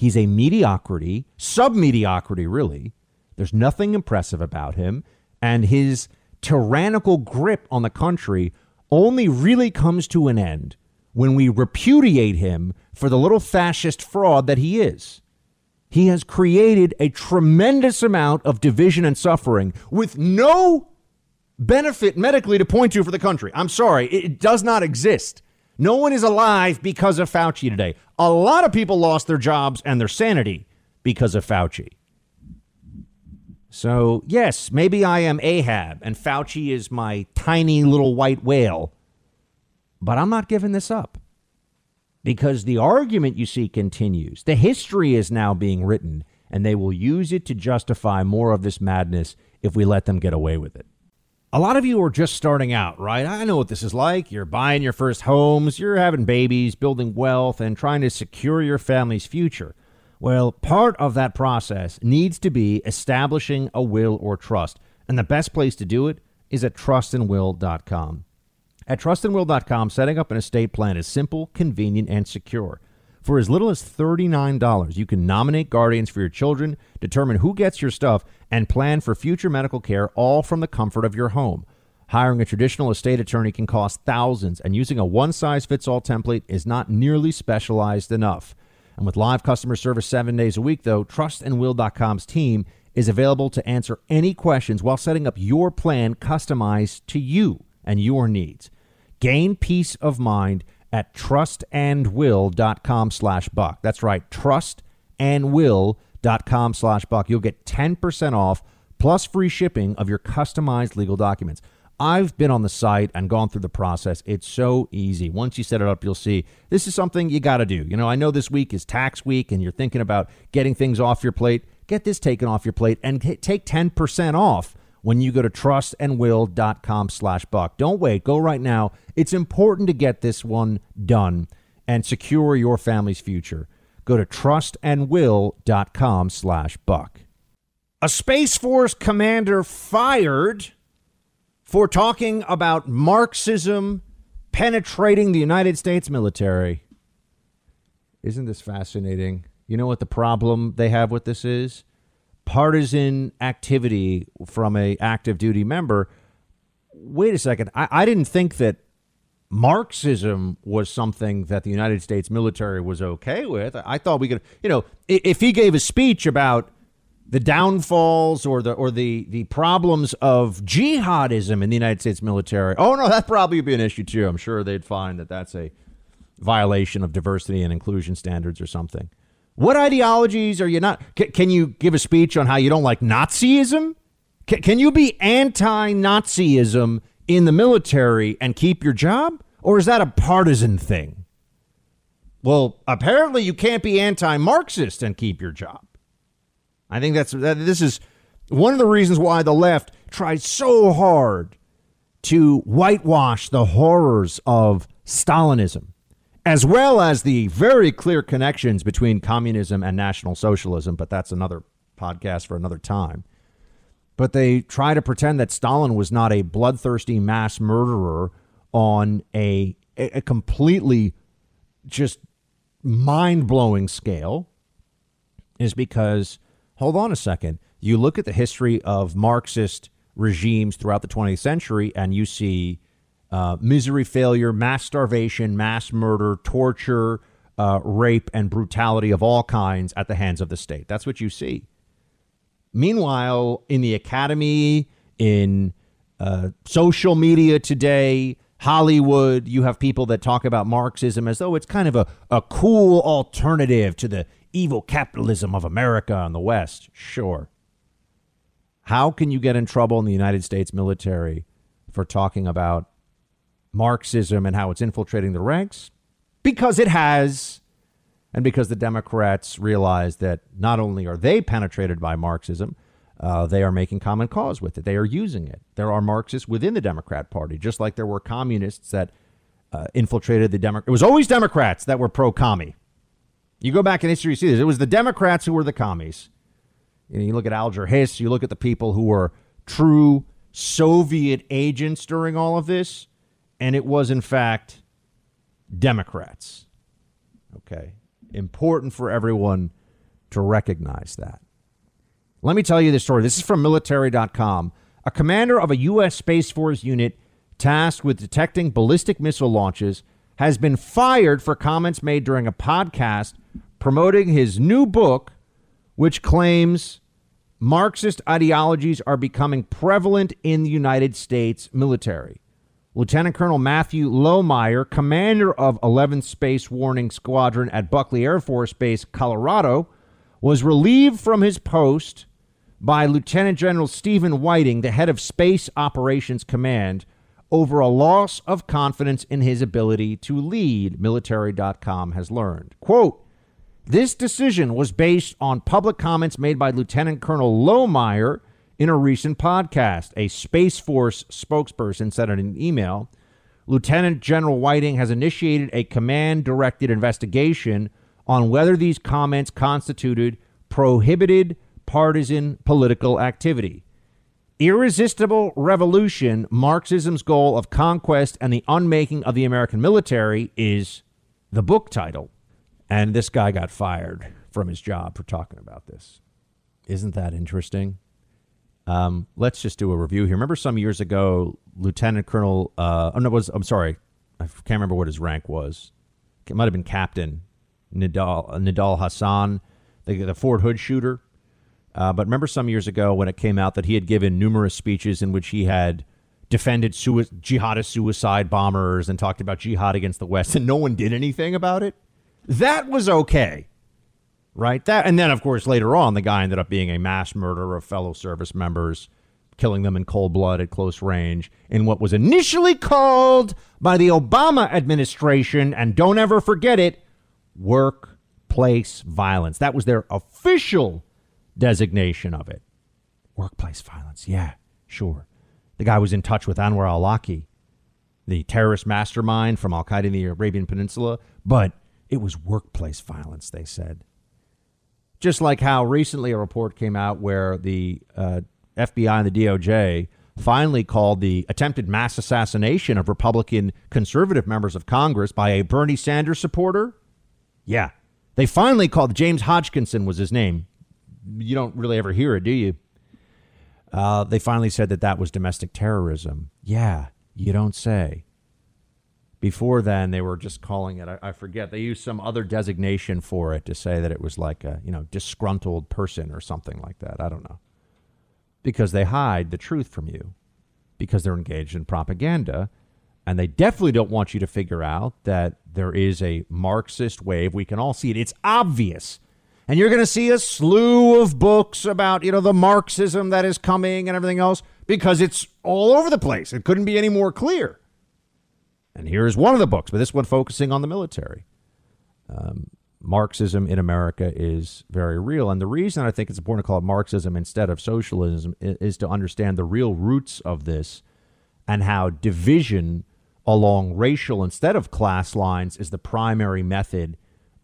He's a mediocrity, sub mediocrity, really. There's nothing impressive about him. And his tyrannical grip on the country only really comes to an end when we repudiate him for the little fascist fraud that he is. He has created a tremendous amount of division and suffering with no benefit medically to point to for the country. I'm sorry, it does not exist. No one is alive because of Fauci today. A lot of people lost their jobs and their sanity because of Fauci. So, yes, maybe I am Ahab and Fauci is my tiny little white whale, but I'm not giving this up because the argument you see continues. The history is now being written, and they will use it to justify more of this madness if we let them get away with it. A lot of you are just starting out, right? I know what this is like. You're buying your first homes, you're having babies, building wealth, and trying to secure your family's future. Well, part of that process needs to be establishing a will or trust. And the best place to do it is at trustandwill.com. At trustandwill.com, setting up an estate plan is simple, convenient, and secure. For as little as $39, you can nominate guardians for your children, determine who gets your stuff, and plan for future medical care all from the comfort of your home. Hiring a traditional estate attorney can cost thousands, and using a one size fits all template is not nearly specialized enough. And with live customer service seven days a week, though, trustandwill.com's team is available to answer any questions while setting up your plan customized to you and your needs. Gain peace of mind at trustandwill.com slash buck. That's right, trustandwill.com slash buck. You'll get 10% off plus free shipping of your customized legal documents. I've been on the site and gone through the process. It's so easy. Once you set it up, you'll see this is something you got to do. You know, I know this week is tax week and you're thinking about getting things off your plate. Get this taken off your plate and take 10% off when you go to trustandwill.com slash buck. Don't wait. Go right now. It's important to get this one done and secure your family's future. Go to trustandwill.com slash buck. A Space Force commander fired for talking about Marxism penetrating the United States military. Isn't this fascinating? You know what the problem they have with this is? Partisan activity from a active duty member. Wait a second. I, I didn't think that Marxism was something that the United States military was okay with. I thought we could, you know, if he gave a speech about the downfalls or the or the the problems of jihadism in the United States military, oh no, that probably would be an issue too. I'm sure they'd find that that's a violation of diversity and inclusion standards or something. What ideologies are you not? C- can you give a speech on how you don't like Nazism? C- can you be anti Nazism in the military and keep your job? Or is that a partisan thing? Well, apparently you can't be anti Marxist and keep your job. I think that's that, this is one of the reasons why the left tried so hard to whitewash the horrors of Stalinism as well as the very clear connections between communism and National Socialism, but that's another podcast for another time. But they try to pretend that Stalin was not a bloodthirsty mass murderer on a, a completely just mind blowing scale, is because, hold on a second, you look at the history of Marxist regimes throughout the 20th century and you see uh, misery, failure, mass starvation, mass murder, torture, uh, rape, and brutality of all kinds at the hands of the state. That's what you see. Meanwhile, in the academy, in uh, social media today, Hollywood, you have people that talk about Marxism as though it's kind of a, a cool alternative to the evil capitalism of America and the West. Sure. How can you get in trouble in the United States military for talking about Marxism and how it's infiltrating the ranks? Because it has, and because the Democrats realize that not only are they penetrated by Marxism, uh, they are making common cause with it. They are using it. There are Marxists within the Democrat Party, just like there were communists that uh, infiltrated the Democrat. It was always Democrats that were pro-commie. You go back in history, you see this. It was the Democrats who were the commies. You, know, you look at Alger Hiss, you look at the people who were true Soviet agents during all of this, and it was, in fact, Democrats. Okay. Important for everyone to recognize that. Let me tell you this story. This is from military.com. A commander of a U.S. Space Force unit tasked with detecting ballistic missile launches has been fired for comments made during a podcast promoting his new book, which claims Marxist ideologies are becoming prevalent in the United States military. Lieutenant Colonel Matthew Lohmeier, commander of 11th Space Warning Squadron at Buckley Air Force Base, Colorado, was relieved from his post by Lieutenant General Stephen Whiting, the head of Space Operations Command, over a loss of confidence in his ability to lead, military.com has learned. Quote, this decision was based on public comments made by Lieutenant Colonel Lohmeier in a recent podcast. A Space Force spokesperson said in an email Lieutenant General Whiting has initiated a command directed investigation on whether these comments constituted prohibited partisan political activity. Irresistible Revolution, Marxism's goal of conquest and the unmaking of the American military, is the book title. And this guy got fired from his job for talking about this. Isn't that interesting? Um, let's just do a review here. Remember some years ago, Lieutenant Colonel, uh, oh no, was I'm sorry, I can't remember what his rank was. It might have been Captain Nidal Nidal Hasan, the, the Fort Hood shooter. Uh, but remember some years ago when it came out that he had given numerous speeches in which he had defended sui- jihadist suicide bombers and talked about jihad against the West, and no one did anything about it. That was okay, right? That, and then of course later on, the guy ended up being a mass murderer of fellow service members, killing them in cold blood at close range in what was initially called by the Obama administration, and don't ever forget it, workplace violence. That was their official designation of it. Workplace violence. Yeah, sure. The guy was in touch with Anwar al Awlaki, the terrorist mastermind from Al Qaeda in the Arabian Peninsula, but it was workplace violence, they said. Just like how recently a report came out where the uh, FBI and the DOJ finally called the attempted mass assassination of Republican conservative members of Congress by a Bernie Sanders supporter. Yeah, they finally called James Hodgkinson was his name you don't really ever hear it, do you? Uh, they finally said that that was domestic terrorism. Yeah, you don't say. Before then, they were just calling it, I, I, forget, they used some other designation for it to say that it was like a, you know, disgruntled person or something like that. I don't know. Because they hide the truth from you, because they're engaged in propaganda. And they definitely don't want you to figure out that there is a Marxist wave. We can all see it. It's obvious and you're going to see a slew of books about, you know, the Marxism that is coming and everything else because it's all over the place. It couldn't be any more clear. And here's one of the books, but this one focusing on the military. Um, Marxism in America is very real. And the reason I think it's important to call it Marxism instead of socialism is, is to understand the real roots of this and how division along racial instead of class lines is the primary method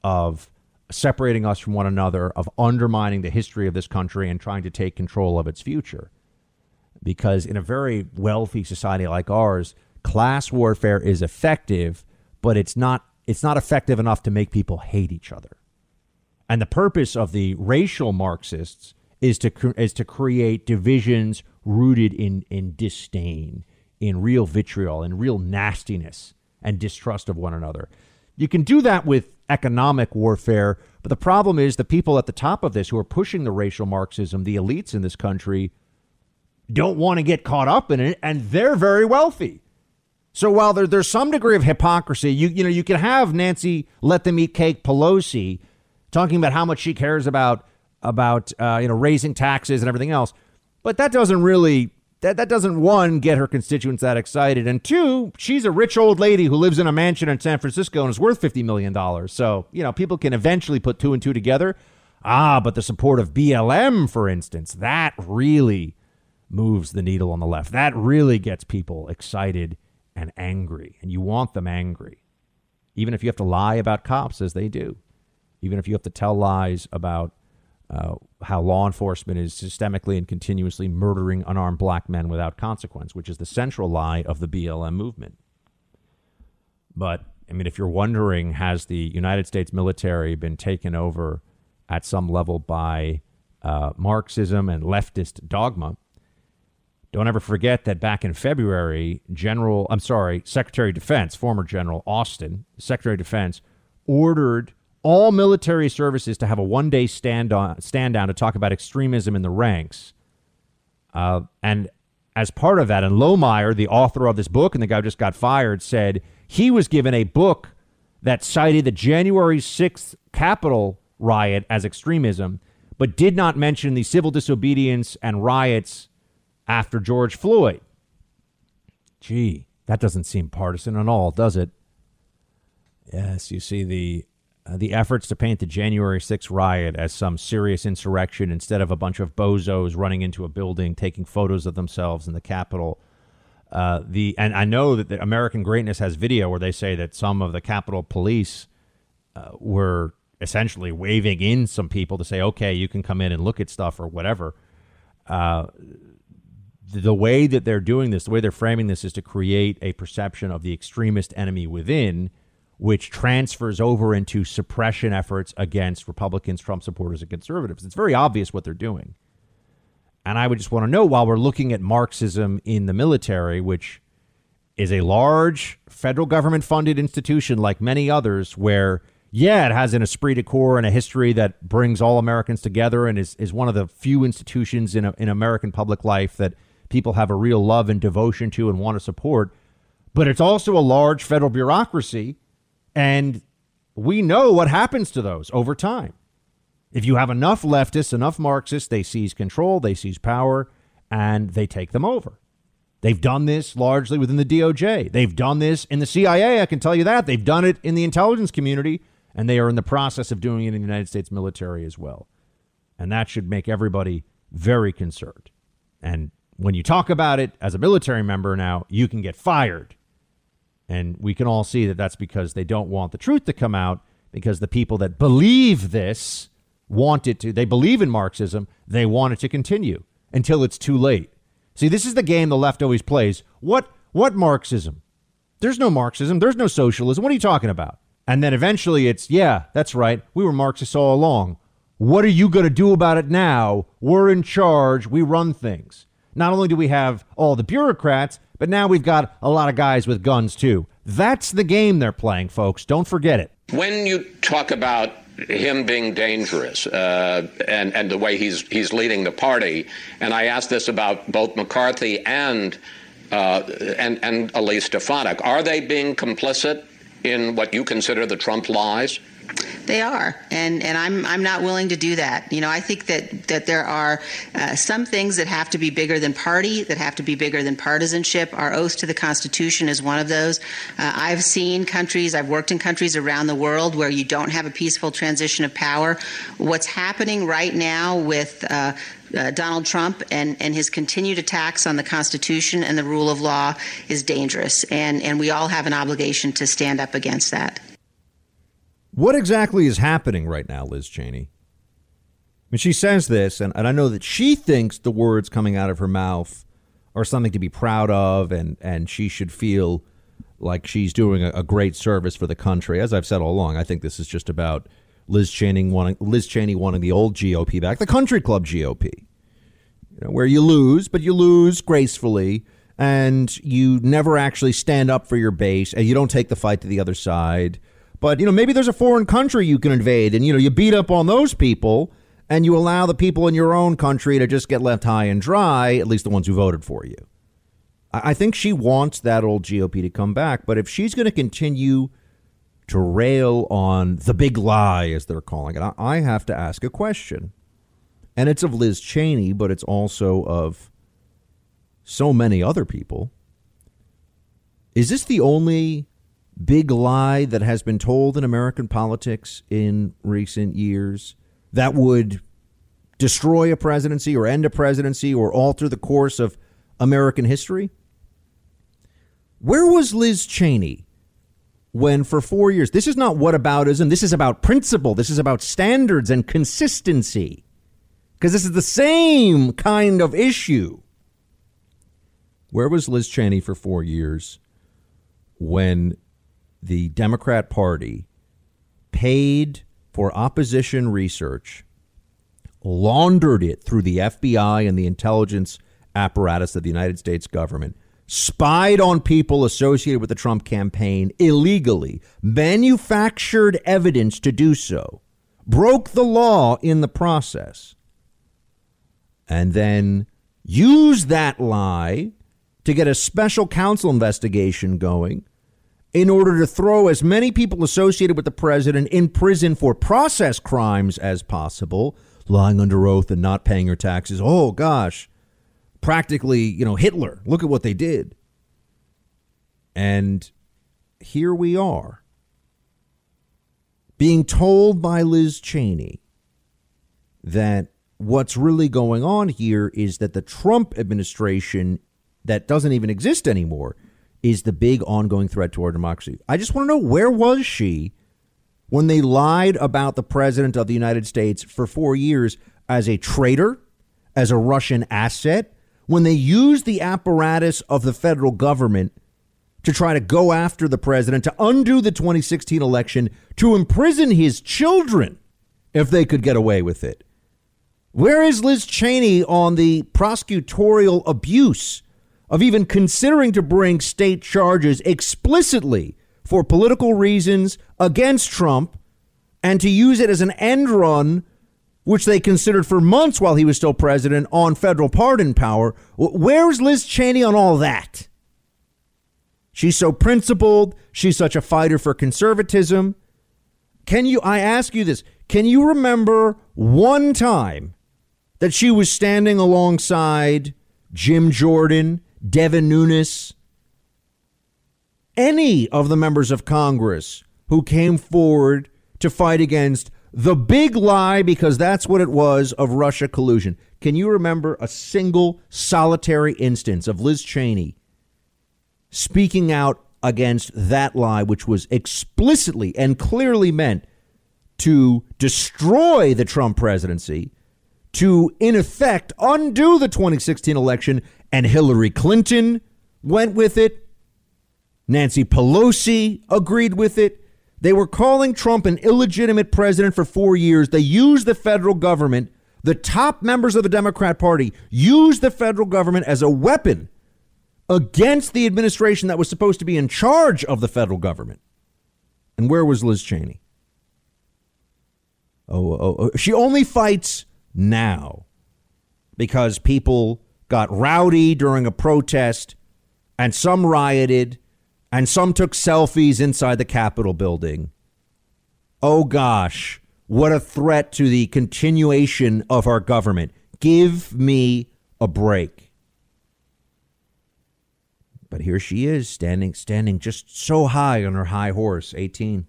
of separating us from one another, of undermining the history of this country and trying to take control of its future. Because in a very wealthy society like ours, class warfare is effective, but it's not it's not effective enough to make people hate each other. And the purpose of the racial Marxists is to is to create divisions rooted in in disdain, in real vitriol in real nastiness and distrust of one another. You can do that with economic warfare, but the problem is the people at the top of this who are pushing the racial Marxism, the elites in this country, don't want to get caught up in it, and they're very wealthy. So while there, there's some degree of hypocrisy, you you know you can have Nancy let them eat cake Pelosi talking about how much she cares about about uh, you know raising taxes and everything else, but that doesn't really that that doesn't one get her constituents that excited, and two, she's a rich old lady who lives in a mansion in San Francisco and is worth fifty million dollars. So you know people can eventually put two and two together. Ah, but the support of BLM, for instance, that really moves the needle on the left. That really gets people excited and angry, and you want them angry, even if you have to lie about cops as they do, even if you have to tell lies about uh, how law enforcement is systemically and continuously murdering unarmed black men without consequence, which is the central lie of the BLM movement. But, I mean, if you're wondering, has the United States military been taken over at some level by uh, Marxism and leftist dogma? Don't ever forget that back in February, General, I'm sorry, Secretary of Defense, former General Austin, Secretary of Defense, ordered all military services to have a one day stand on stand down to talk about extremism in the ranks. Uh, and as part of that, and Lohmeier, the author of this book and the guy who just got fired, said he was given a book that cited the January 6th Capitol riot as extremism, but did not mention the civil disobedience and riots after George Floyd. Gee, that doesn't seem partisan at all, does it? Yes, you see the uh, the efforts to paint the January 6th riot as some serious insurrection instead of a bunch of bozos running into a building taking photos of themselves in the Capitol. Uh, the and I know that the American Greatness has video where they say that some of the Capitol police uh, were essentially waving in some people to say, "Okay, you can come in and look at stuff or whatever." The way that they're doing this, the way they're framing this, is to create a perception of the extremist enemy within which transfers over into suppression efforts against Republicans, Trump supporters, and conservatives. It's very obvious what they're doing. And I would just want to know while we're looking at Marxism in the military, which is a large federal government funded institution like many others, where, yeah, it has an esprit de corps and a history that brings all Americans together and is, is one of the few institutions in, a, in American public life that people have a real love and devotion to and want to support. But it's also a large federal bureaucracy and we know what happens to those over time. If you have enough leftists, enough Marxists, they seize control, they seize power, and they take them over. They've done this largely within the DOJ. They've done this in the CIA, I can tell you that. They've done it in the intelligence community, and they are in the process of doing it in the United States military as well. And that should make everybody very concerned. And when you talk about it as a military member now, you can get fired and we can all see that that's because they don't want the truth to come out because the people that believe this want it to. They believe in Marxism. They want it to continue until it's too late. See, this is the game the left always plays. What what Marxism? There's no Marxism. There's no socialism. What are you talking about? And then eventually it's, yeah, that's right. We were Marxists all along. What are you going to do about it now? We're in charge. We run things. Not only do we have all the bureaucrats, but now we've got a lot of guys with guns too. That's the game they're playing, folks. Don't forget it.
When you talk about him being dangerous uh, and and the way he's he's leading the party, and I asked this about both McCarthy and uh, and and Elise Stefanik, are they being complicit in what you consider the Trump lies?
They are, and and I'm I'm not willing to do that. You know, I think that that there are uh, some things that have to be bigger than party, that have to be bigger than partisanship. Our oath to the Constitution is one of those. Uh, I've seen countries, I've worked in countries around the world where you don't have a peaceful transition of power. What's happening right now with uh, uh, Donald Trump and, and his continued attacks on the Constitution and the rule of law is dangerous. And, and we all have an obligation to stand up against that.
What exactly is happening right now, Liz Cheney? Mean, she says this, and, and I know that she thinks the words coming out of her mouth are something to be proud of, and, and she should feel like she's doing a, a great service for the country. As I've said all along, I think this is just about Liz Cheney wanting Liz Cheney wanting the old GOP back, the country club GOP, you know, where you lose, but you lose gracefully, and you never actually stand up for your base and you don't take the fight to the other side. But, you know, maybe there's a foreign country you can invade and, you know, you beat up on those people and you allow the people in your own country to just get left high and dry, at least the ones who voted for you. I think she wants that old GOP to come back. But if she's going to continue to rail on the big lie, as they're calling it, I have to ask a question. And it's of Liz Cheney, but it's also of so many other people. Is this the only big lie that has been told in American politics in recent years that would destroy a presidency or end a presidency or alter the course of American history? Where was Liz Cheney when for four years, this is not whataboutism, this is about principle, this is about standards and consistency, because this is the same kind of issue. Where was Liz Cheney for four years when the Democrat Party paid for opposition research, laundered it through the FBI and the intelligence apparatus of the United States government, spied on people associated with the Trump campaign illegally, manufactured evidence to do so, broke the law in the process, and then used that lie to get a special counsel investigation going in order to throw as many people associated with the president in prison for process crimes as possible, lying under oath and not paying your taxes. Oh, gosh practically, you know, Hitler. Look at what they did. And here we are being told by Liz Cheney that what's really going on here is that the Trump administration that doesn't even exist anymore is the big ongoing threat to our democracy. I just want to know where was she when they lied about the president of the United States for 4 years as a traitor, as a Russian asset, when they used the apparatus of the federal government to try to go after the president, to undo the 2016 election, to imprison his children if they could get away with it. Where is Liz Cheney on the prosecutorial abuse of even considering to bring state charges explicitly for political reasons against Trump and to use it as an end run which they considered for months while he was still president on federal pardon power. Where's Liz Cheney on all that? She's so principled. She's such a fighter for conservatism. Can you, I ask you this, can you remember one time that she was standing alongside Jim Jordan, Devin Nunes, any of the members of Congress who came forward to fight against the big lie, because that's what it was, of Russia collusion. Can you remember a single solitary instance of Liz Cheney speaking out against that lie, which was explicitly and clearly meant to destroy the Trump presidency, to, in effect, undo the 2016 election, and Hillary Clinton went with it? Nancy Pelosi agreed with it. They were calling Trump an illegitimate president for four years. They used the federal government, the top members of the Democrat Party used the federal government as a weapon against the administration that was supposed to be in charge of the federal government. And where was Liz Cheney? Oh, oh, oh, she only fights now because people got rowdy during a protest and some rioted and some took selfies inside the Capitol building. Oh gosh, what a threat to the continuation of our government. Give me a break. But here she is standing standing just so high on her high horse, 18.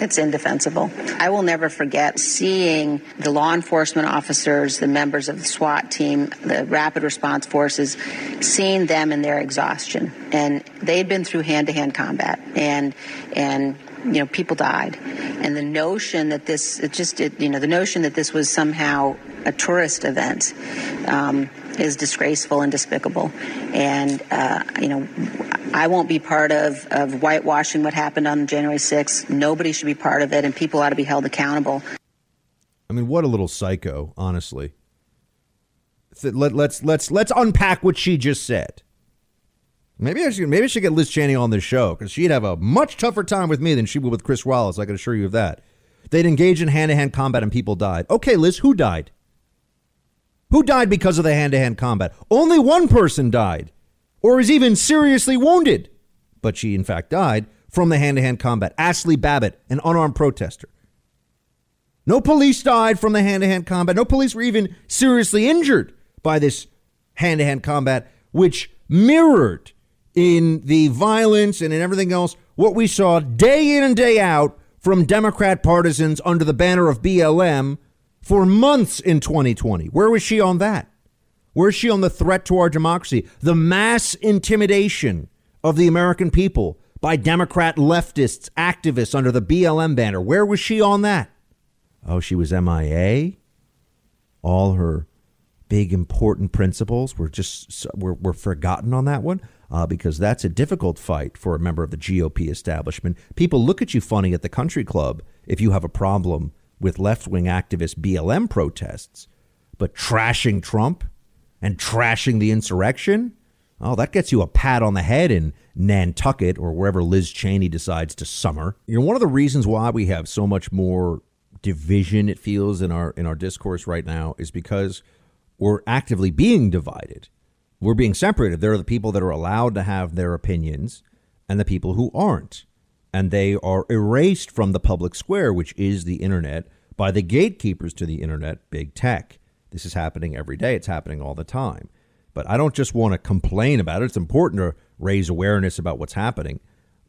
It's indefensible. I will never forget seeing the law enforcement officers, the members of the SWAT team, the rapid response forces, seeing them in their exhaustion. And they'd been through hand to hand combat and, and, you know, people died. And the notion that this, it just, it, you know, the notion that this was somehow a tourist event um, is disgraceful and despicable. And, uh, you know, I won't be part of, of whitewashing what happened on January 6th. Nobody should be part of it, and people ought to be held accountable.
I mean, what a little psycho, honestly. let, let's let's let's unpack what she just said. Maybe I should maybe I should get Liz Cheney on this show because she'd have a much tougher time with me than she would with Chris Wallace. I can assure you of that. They'd engage in hand to hand combat and people died. Okay, Liz, who died? Who died because of the hand to hand combat? Only one person died, or is even seriously wounded. But she, in fact, died from the hand to hand combat. Ashley Babbitt, an unarmed protester. No police died from the hand to hand combat. No police were even seriously injured by this hand to hand combat, which mirrored in the violence and in everything else what we saw day in and day out from Democrat partisans under the banner of BLM for months in 2020. Where was she on that? Where is she on the threat to our democracy? The mass intimidation of the American people by Democrat leftists, activists under the BLM banner. Where was she on that? Oh, she was MIA. All her big important principles were just were, were forgotten on that one uh, because that's a difficult fight for a member of the GOP establishment. People look at you funny at the country club if you have a problem with left wing activist BLM protests, but trashing Trump and trashing the insurrection, oh, that gets you a pat on the head in Nantucket or wherever Liz Cheney decides to summer. You know, one of the reasons why we have so much more division it feels in our in our discourse right now is because we're actively being divided. We're being separated. There are the people that are allowed to have their opinions and the people who aren't and they are erased from the public square, which is the internet, by the gatekeepers to the internet, big tech. This is happening every day, it's happening all the time. But I don't just want to complain about it. It's important to raise awareness about what's happening,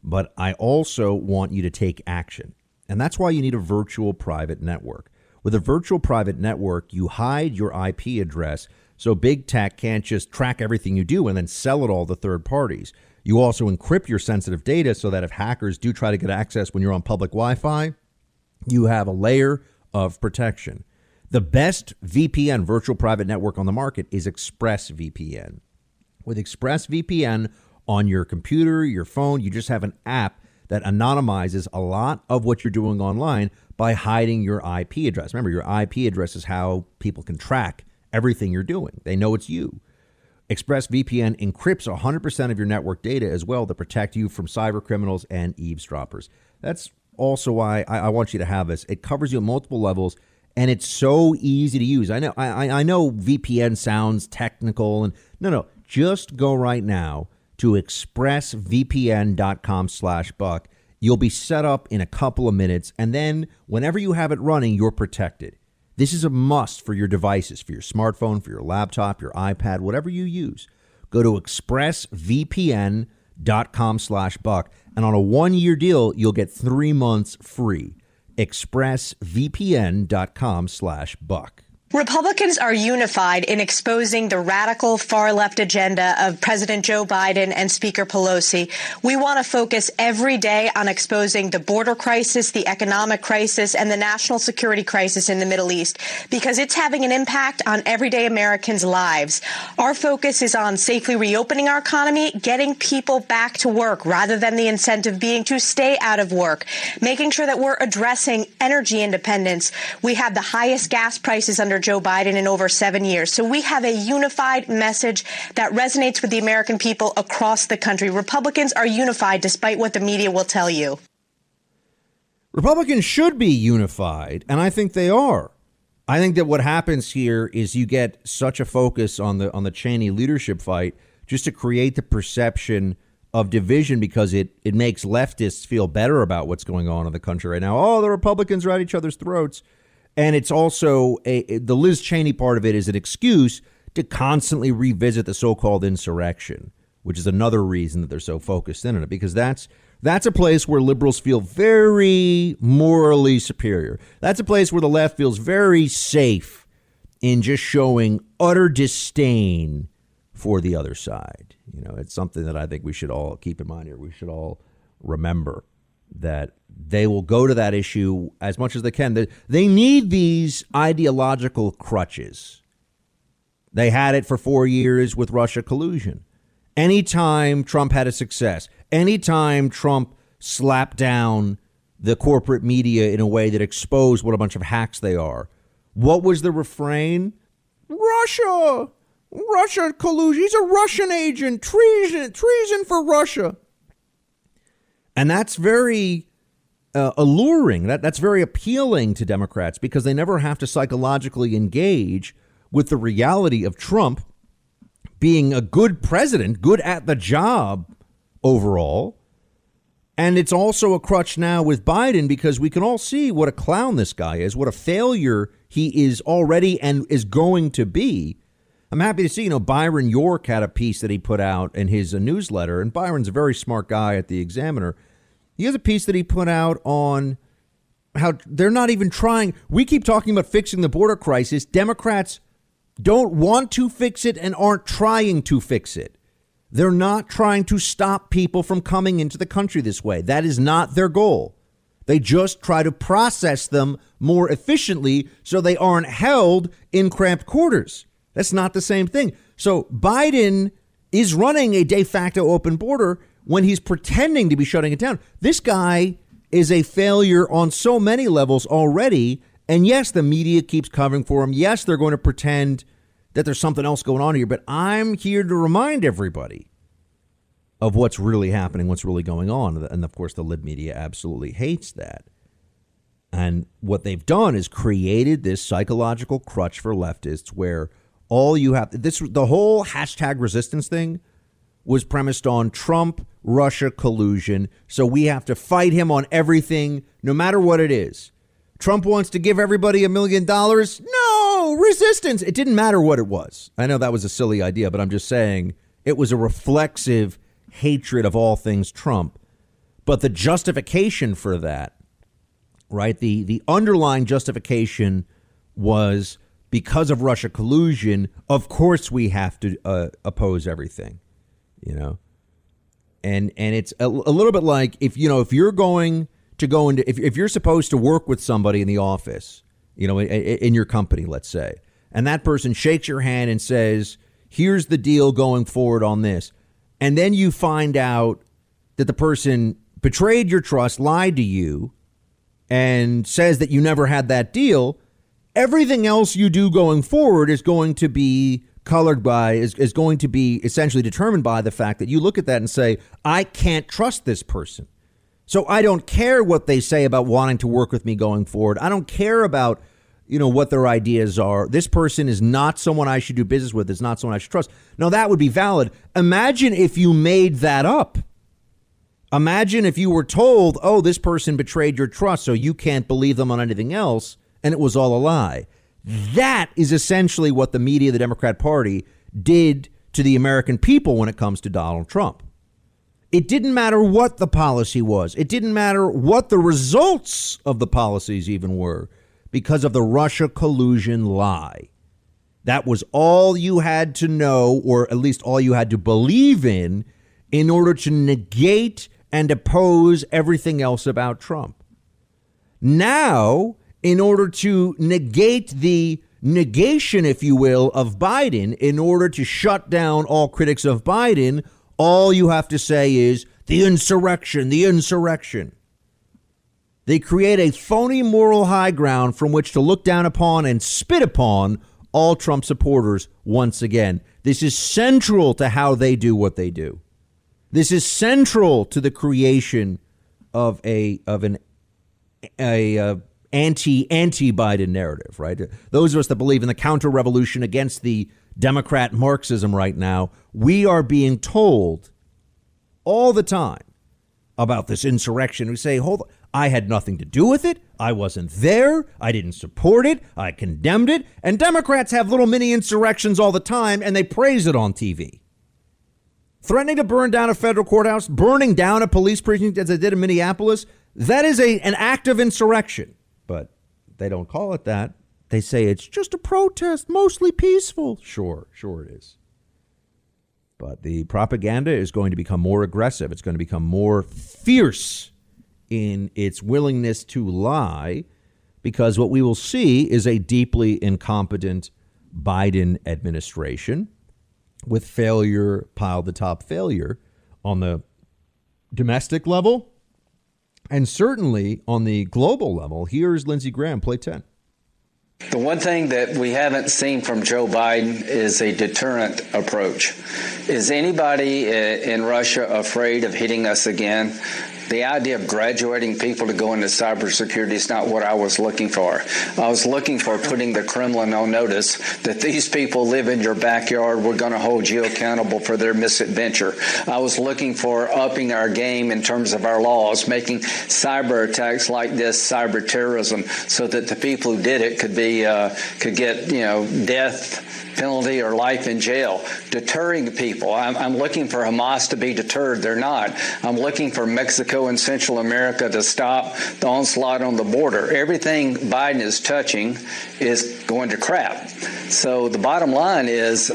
but I also want you to take action. And that's why you need a virtual private network. With a virtual private network, you hide your IP address so big tech can't just track everything you do and then sell it all to third parties. You also encrypt your sensitive data so that if hackers do try to get access when you're on public Wi Fi, you have a layer of protection. The best VPN virtual private network on the market is ExpressVPN. With ExpressVPN on your computer, your phone, you just have an app that anonymizes a lot of what you're doing online by hiding your IP address. Remember, your IP address is how people can track everything you're doing, they know it's you. ExpressVPN encrypts 100% of your network data as well to protect you from cyber criminals and eavesdroppers. That's also why I, I, want you to have this. It covers you at multiple levels, and it's so easy to use. I know I, I know VPN sounds technical, and no, no, just go right now to expressvpn.com/buck. You'll be set up in a couple of minutes, and then whenever you have it running, you're protected. This is a must for your devices, for your smartphone, for your laptop, your iPad, whatever you use. Go to expressvpn.com slash buck, and on a one-year deal, you'll get three months free. expressvpn.com slash buck.
Republicans are unified in exposing the radical far left agenda of President Joe Biden and Speaker Pelosi. We want to focus every day on exposing the border crisis, the economic crisis, and the national security crisis in the Middle East because it's having an impact on everyday Americans' lives. Our focus is on safely reopening our economy, getting people back to work rather than the incentive being to stay out of work, making sure that we're addressing energy independence. We have the highest gas prices under Joe Biden in over seven years. So we have a unified message that resonates with the American people across the country. Republicans are unified despite what the media will tell you.
Republicans should be unified, and I think they are. I think that what happens here is you get such a focus on the on the Cheney leadership fight just to create the perception of division because it it makes leftists feel better about what's going on in the country right now. Oh, the Republicans are at each other's throats. And it's also a, the Liz Cheney part of it is an excuse to constantly revisit the so-called insurrection, which is another reason that they're so focused in on it because that's that's a place where liberals feel very morally superior. That's a place where the left feels very safe in just showing utter disdain for the other side. You know, it's something that I think we should all keep in mind here. We should all remember that they will go to that issue as much as they can. They need these ideological crutches. They had it for four years with Russia collusion. Anytime Trump had a success, anytime Trump slapped down the corporate media in a way that exposed what a bunch of hacks they are, what was the refrain? Russia, Russia collusion. He's a Russian agent. Treason, treason for Russia. And that's very uh, alluring. That that's very appealing to Democrats because they never have to psychologically engage with the reality of Trump being a good president, good at the job overall. And it's also a crutch now with Biden because we can all see what a clown this guy is, what a failure he is already and is going to be. I'm happy to see, you know, Byron York had a piece that he put out in his newsletter, and Byron's a very smart guy at the Examiner. He has a piece that he put out on how they're not even trying. We keep talking about fixing the border crisis. Democrats don't want to fix it and aren't trying to fix it. They're not trying to stop people from coming into the country this way. That is not their goal. They just try to process them more efficiently so they aren't held in cramped quarters. That's not the same thing. So Biden is running a de facto open border when he's pretending to be shutting it down. This guy is a failure on so many levels already. And yes, the media keeps covering for him. Yes, they're going to pretend that there's something else going on here, but I'm here to remind everybody of what's really happening, what's really going on. And of course, the lib media absolutely hates that. And what they've done is created this psychological crutch for leftists where all you have this the whole hashtag resistance thing was premised on Trump Russia collusion. So we have to fight him on everything, no matter what it is. Trump wants to give everybody a million dollars. No, resistance. It didn't matter what it was. I know that was a silly idea, but I'm just saying it was a reflexive hatred of all things Trump. But the justification for that, right? The the underlying justification was because of Russia collusion. Of course, we have to uh, oppose everything, you know. And and it's a, a little bit like if you know if you're going to go into if, if you're supposed to work with somebody in the office, you know, in, in your company, let's say, and that person shakes your hand and says, "Here's the deal going forward on this," and then you find out that the person betrayed your trust, lied to you, and says that you never had that deal, everything else you do going forward is going to be colored by is, is going to be essentially determined by the fact that you look at that and say, I can't trust this person. So I don't care what they say about wanting to work with me going forward. I don't care about, you know, what their ideas are. This person is not someone I should do business with. It's not someone I should trust. Now that would be valid. Imagine if you made that up. Imagine if you were told, "Oh, this person betrayed your trust, so you can't believe them on anything else," and it was all a lie. That is essentially what the media, the Democrat Party, did to the American people when it comes to Donald Trump. It didn't matter what the policy was. It didn't matter what the results of the policies even were because of the Russia collusion lie. That was all you had to know, or at least all you had to believe in, in order to negate and oppose everything else about Trump. Now, in order to negate the negation, if you will, of Biden, in order to shut down all critics of Biden, all you have to say is the insurrection, the insurrection. They create a phony moral high ground from which to look down upon and spit upon all Trump supporters once again. This is central to how they do what they do. This is central to the creation of a of an a, a anti anti Biden narrative, right? Those of us that believe in the counter revolution against the Democrat Marxism right now, we are being told all the time about this insurrection. We say, hold on, I had nothing to do with it. I wasn't there. I didn't support it. I condemned it. And Democrats have little mini insurrections all the time and they praise it on TV. Threatening to burn down a federal courthouse, burning down a police precinct as they did in Minneapolis, that is a, an act of insurrection. But they don't call it that. They say it's just a protest, mostly peaceful. Sure, sure it is. But the propaganda is going to become more aggressive. It's going to become more fierce in its willingness to lie because what we will see is a deeply incompetent Biden administration with failure piled atop failure on the domestic level and certainly on the global level. Here's Lindsey Graham, play 10.
The one thing that we haven't seen from Joe Biden is a deterrent approach. Is anybody eh, in Russia afraid of hitting us again? The idea of graduating people to go into cybersecurity is not what I was looking for. I was looking for putting the Kremlin on notice that these people live in your backyard. We're going to hold you accountable for their misadventure. I was looking for upping our game in terms of our laws, making cyber attacks like this cyber terrorism, so that the people who did it could be uh, could get you know death penalty or life in jail, deterring people. I'm, I'm, looking for Hamas to be deterred. They're not. I'm looking for Mexico and Central America to stop the onslaught on the border. Everything Biden is touching is going to crap. So the bottom line is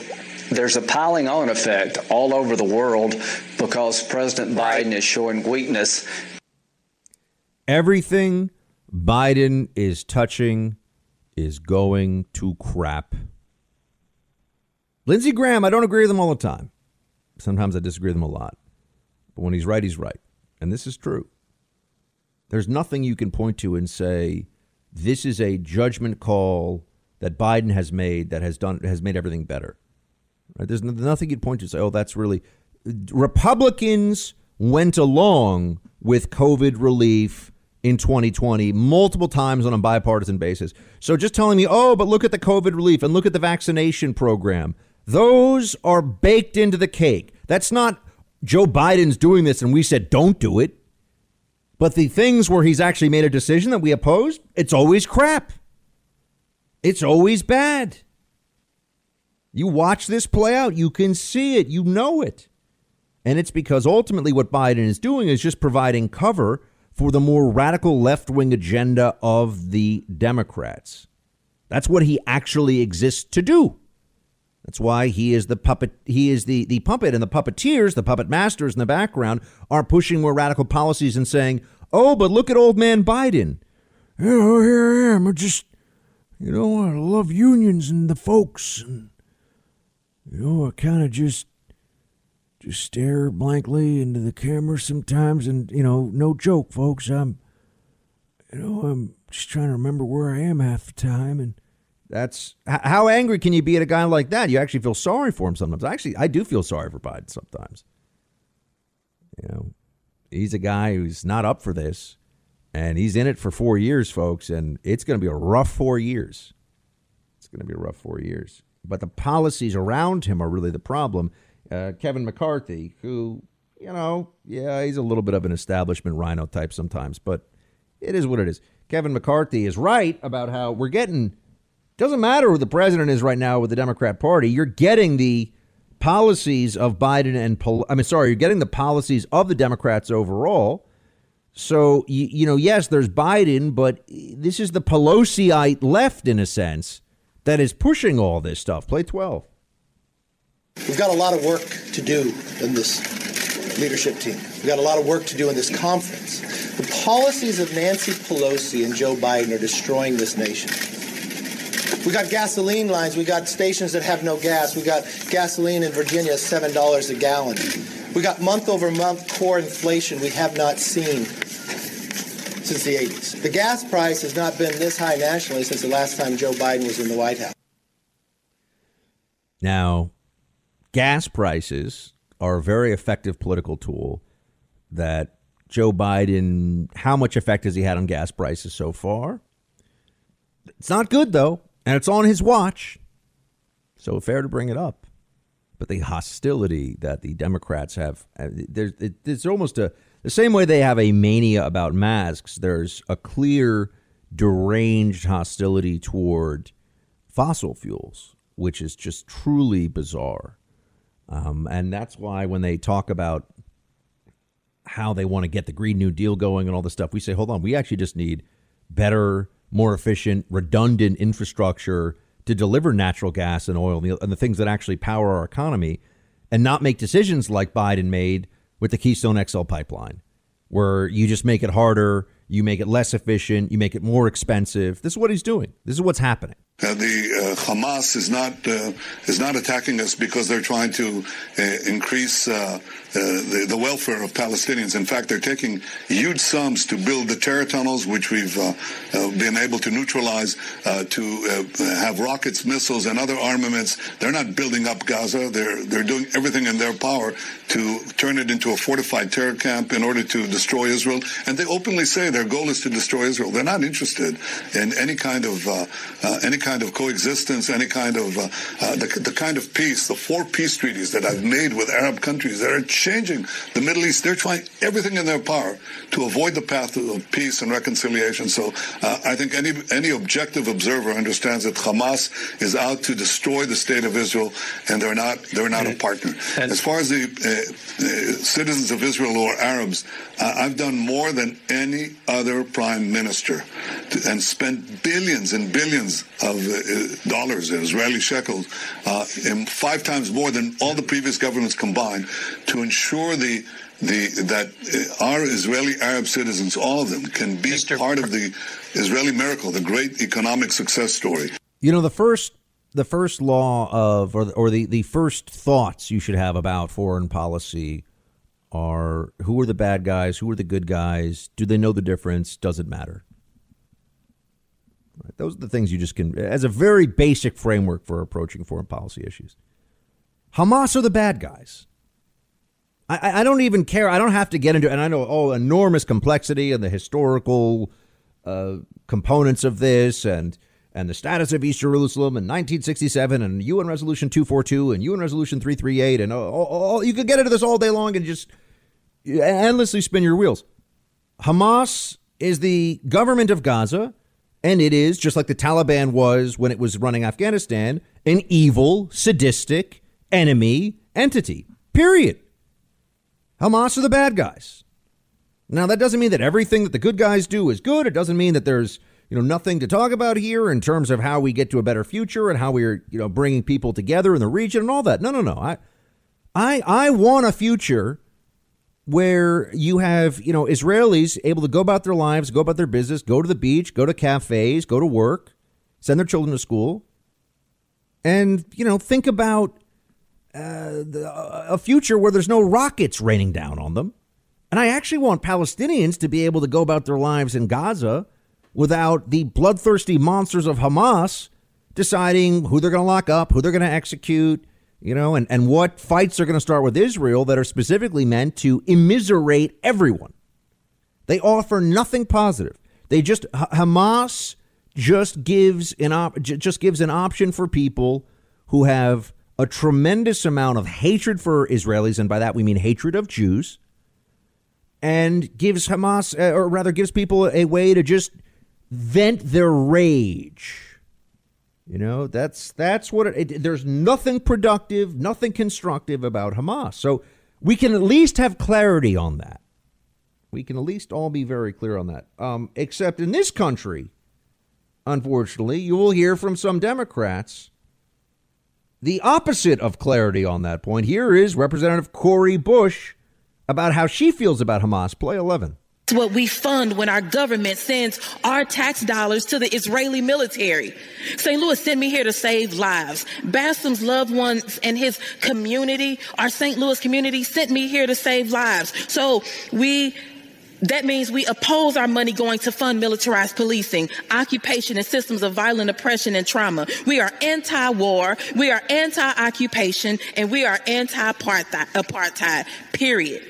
there's a piling on effect all over the world because President Biden is showing weakness.
Everything Biden is touching is going to crap. Lindsey Graham, I don't agree with him all the time. Sometimes I disagree with him a lot. But when he's right, he's right. And this is true. There's nothing you can point to and say, this is a judgment call that Biden has made that has done has made everything better. Right? There's nothing you'd point to and say, oh, that's really Republicans went along with COVID relief in 2020 multiple times on a bipartisan basis. So just telling me, oh, but look at the COVID relief and look at the vaccination program. Those are baked into the cake. That's not Joe Biden's doing this and we said don't do it. But the things where he's actually made a decision that we opposed, it's always crap. It's always bad. You watch this play out, you can see it, you know it. And it's because ultimately what Biden is doing is just providing cover for the more radical left wing agenda of the Democrats. That's what he actually exists to do. That's why he is the puppet. He is the, the puppet, and the puppeteers, the puppet masters in the background, are pushing more radical policies and saying, "Oh, but look at old man Biden. Know, oh, here I am. I just, you know, I love unions and the folks, and you know, I kind of just, just stare blankly into the camera sometimes, and you know, no joke, folks. I'm, you know, I'm just trying to remember where I am half the time, and." That's how angry can you be at a guy like that? You actually feel sorry for him sometimes. Actually, I do feel sorry for Biden sometimes. You know, he's a guy who's not up for this, and he's in it for four years, folks, and it's going to be a rough four years. It's going to be a rough four years. But the policies around him are really the problem. Uh, Kevin McCarthy, who, you know, yeah, he's a little bit of an establishment RINO type sometimes, but it is what it is. Kevin McCarthy is right about how we're getting doesn't matter who the president is right now with the Democrat Party. You're getting the policies of Biden and I mean, sorry, you're getting the policies of the Democrats overall. So you, you know, yes, there's Biden, but this is the Pelosiite left in a sense that is pushing all this stuff. Play twelve.
We've got a lot of work to do in this leadership team. We've got a lot of work to do in this conference. The policies of Nancy Pelosi and Joe Biden are destroying this nation. We got gasoline lines. We got stations that have no gas. We got gasoline in Virginia $7 a gallon. We got month over month core inflation we have not seen since the 80s. The gas price has not been this high nationally since the last time Joe Biden was in the White House.
Now, gas prices are a very effective political tool that Joe Biden, how much effect has he had on gas prices so far? It's not good, though and it's on his watch. So fair to bring it up. But the hostility that the Democrats have, uh, there's, it's almost a, the same way they have a mania about masks, there's a clear, deranged hostility toward fossil fuels, which is just truly bizarre. Um, and that's why when they talk about how they want to get the Green New Deal going and all this stuff, we say, hold on, we actually just need better more efficient, redundant infrastructure to deliver natural gas and oil and the, things that actually power our economy and not make decisions like Biden made with the Keystone XL pipeline, where you just make it harder, you make it less efficient, you make it more expensive. This is what he's doing. This is what's happening.
Uh, the uh, Hamas is not uh, is not attacking us because they're trying to uh, increase uh, the, the, welfare of Palestinians. In fact, they're taking huge sums to build the terror tunnels, which we've uh, been able to neutralize, to have rockets, missiles, and other armaments. They're not building up Gaza. They're they're doing everything in their power to turn it into a fortified terror camp in order to destroy Israel. And they openly say their goal is to destroy Israel. They're not interested in any kind of any kind of coexistence, any kind of uh, uh, the, the, kind of peace, the four peace treaties that I've made with Arab countries that are changing the Middle East. They're trying everything in their power to avoid the path of peace and reconciliation. So uh, I think any any objective observer understands that Hamas is out to destroy the state of Israel, and they're not they're not a partner. As far as the uh, uh, citizens of Israel or Arabs, I've done more than any other prime minister and spent billions and billions of uh, dollars, Israeli shekels, uh, five times more than all the previous governments combined to ensure the the, that uh, our Israeli Arab citizens, all of them, can be Mr. part of the Israeli miracle, the great economic success story.
You know, the first the first law of or, or the, the first thoughts you should have about foreign policy are who are the bad guys, who are the good guys, do they know the difference, does it matter? Right? Those are the things you just can, as a very basic framework for approaching foreign policy issues. Hamas are the bad guys. I, I don't even care. I don't have to get into, and I know oh enormous complexity and the historical uh, components of this, and and the status of East Jerusalem in 1967, and UN Resolution 242, and UN Resolution 338, and all, all, you could get into this all day long and just endlessly spin your wheels. Hamas is the government of Gaza, and it is, just like the Taliban was when it was running Afghanistan, an evil, sadistic enemy entity. Period. Hamas are the bad guys. Now, that doesn't mean that everything that the good guys do is good. It doesn't mean that there's you know nothing to talk about here in terms of how we get to a better future and how we're you know bringing people together in the region and all that. No, no, no. I I I want a future where you have, you know, Israelis able to go about their lives, go about their business, go to the beach, go to cafes, go to work, send their children to school, and, you know, think about uh, the, a future where there's no rockets raining down on them. And I actually want Palestinians to be able to go about their lives in Gaza without the bloodthirsty monsters of Hamas deciding who they're going to lock up, who they're going to execute, you know, and, and what fights are going to start with Israel that are specifically meant to immiserate everyone. They offer nothing positive. They just Hamas just gives an op, just gives an option for people who have a tremendous amount of hatred for Israelis, and by that we mean hatred of Jews, and gives Hamas, uh, or rather, gives people a way to just vent their rage you know, that's that's what it, it, there's nothing productive, nothing constructive about Hamas. So we can at least have clarity on that. We can at least all be very clear on that. Um, except in this country, unfortunately, you will hear from some Democrats the opposite of clarity on that point. Here is Representative Cori Bush about how she feels about Hamas. Play 11
what we fund when our government sends our tax dollars to the Israeli military. St. Louis sent me here to save lives. Bassem's loved ones and his community, our St. Louis community, sent me here to save lives. So we that means we oppose our money going to fund militarized policing, occupation, and systems of violent oppression and trauma. We are anti-war, we are anti-occupation, and we are anti-apartheid, period.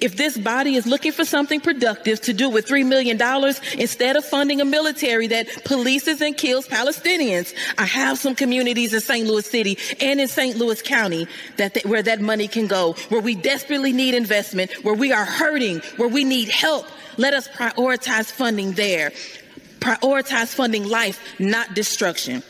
If this body is looking for something productive to do with $3 million instead of funding a military that polices and kills Palestinians, I have some communities in St. Louis City and in St. Louis County that, where that money can go, where we desperately need investment, where we are hurting, where we need help. Let us prioritize funding there. Prioritize funding life, not destruction.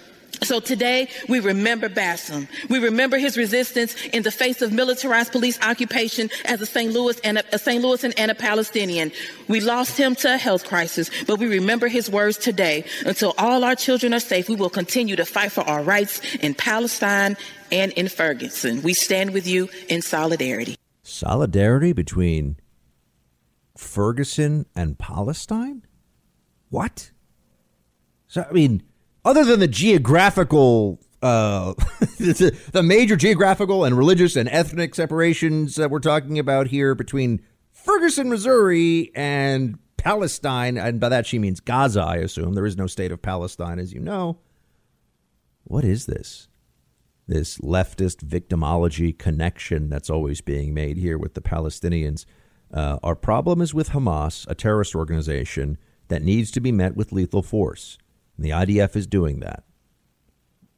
So today we remember Bassam. We remember his resistance in the face of militarized police occupation as a St. Louis and a, a St. Louisan and a Palestinian. We lost him to a health crisis, but we remember his words today. Until all our children are safe, we will continue to fight for our rights in Palestine and in Ferguson. We stand with you in solidarity.
Solidarity between Ferguson and Palestine? What? So I mean other than the geographical uh, the major geographical and religious and ethnic separations that we're talking about here between Ferguson, Missouri, and Palestine, and by that she means Gaza, I assume. There is no state of Palestine, as you know. What is this? This leftist victimology connection that's always being made here with the Palestinians. Uh, our problem is with Hamas, a terrorist organization that needs to be met with lethal force. And the IDF is doing that.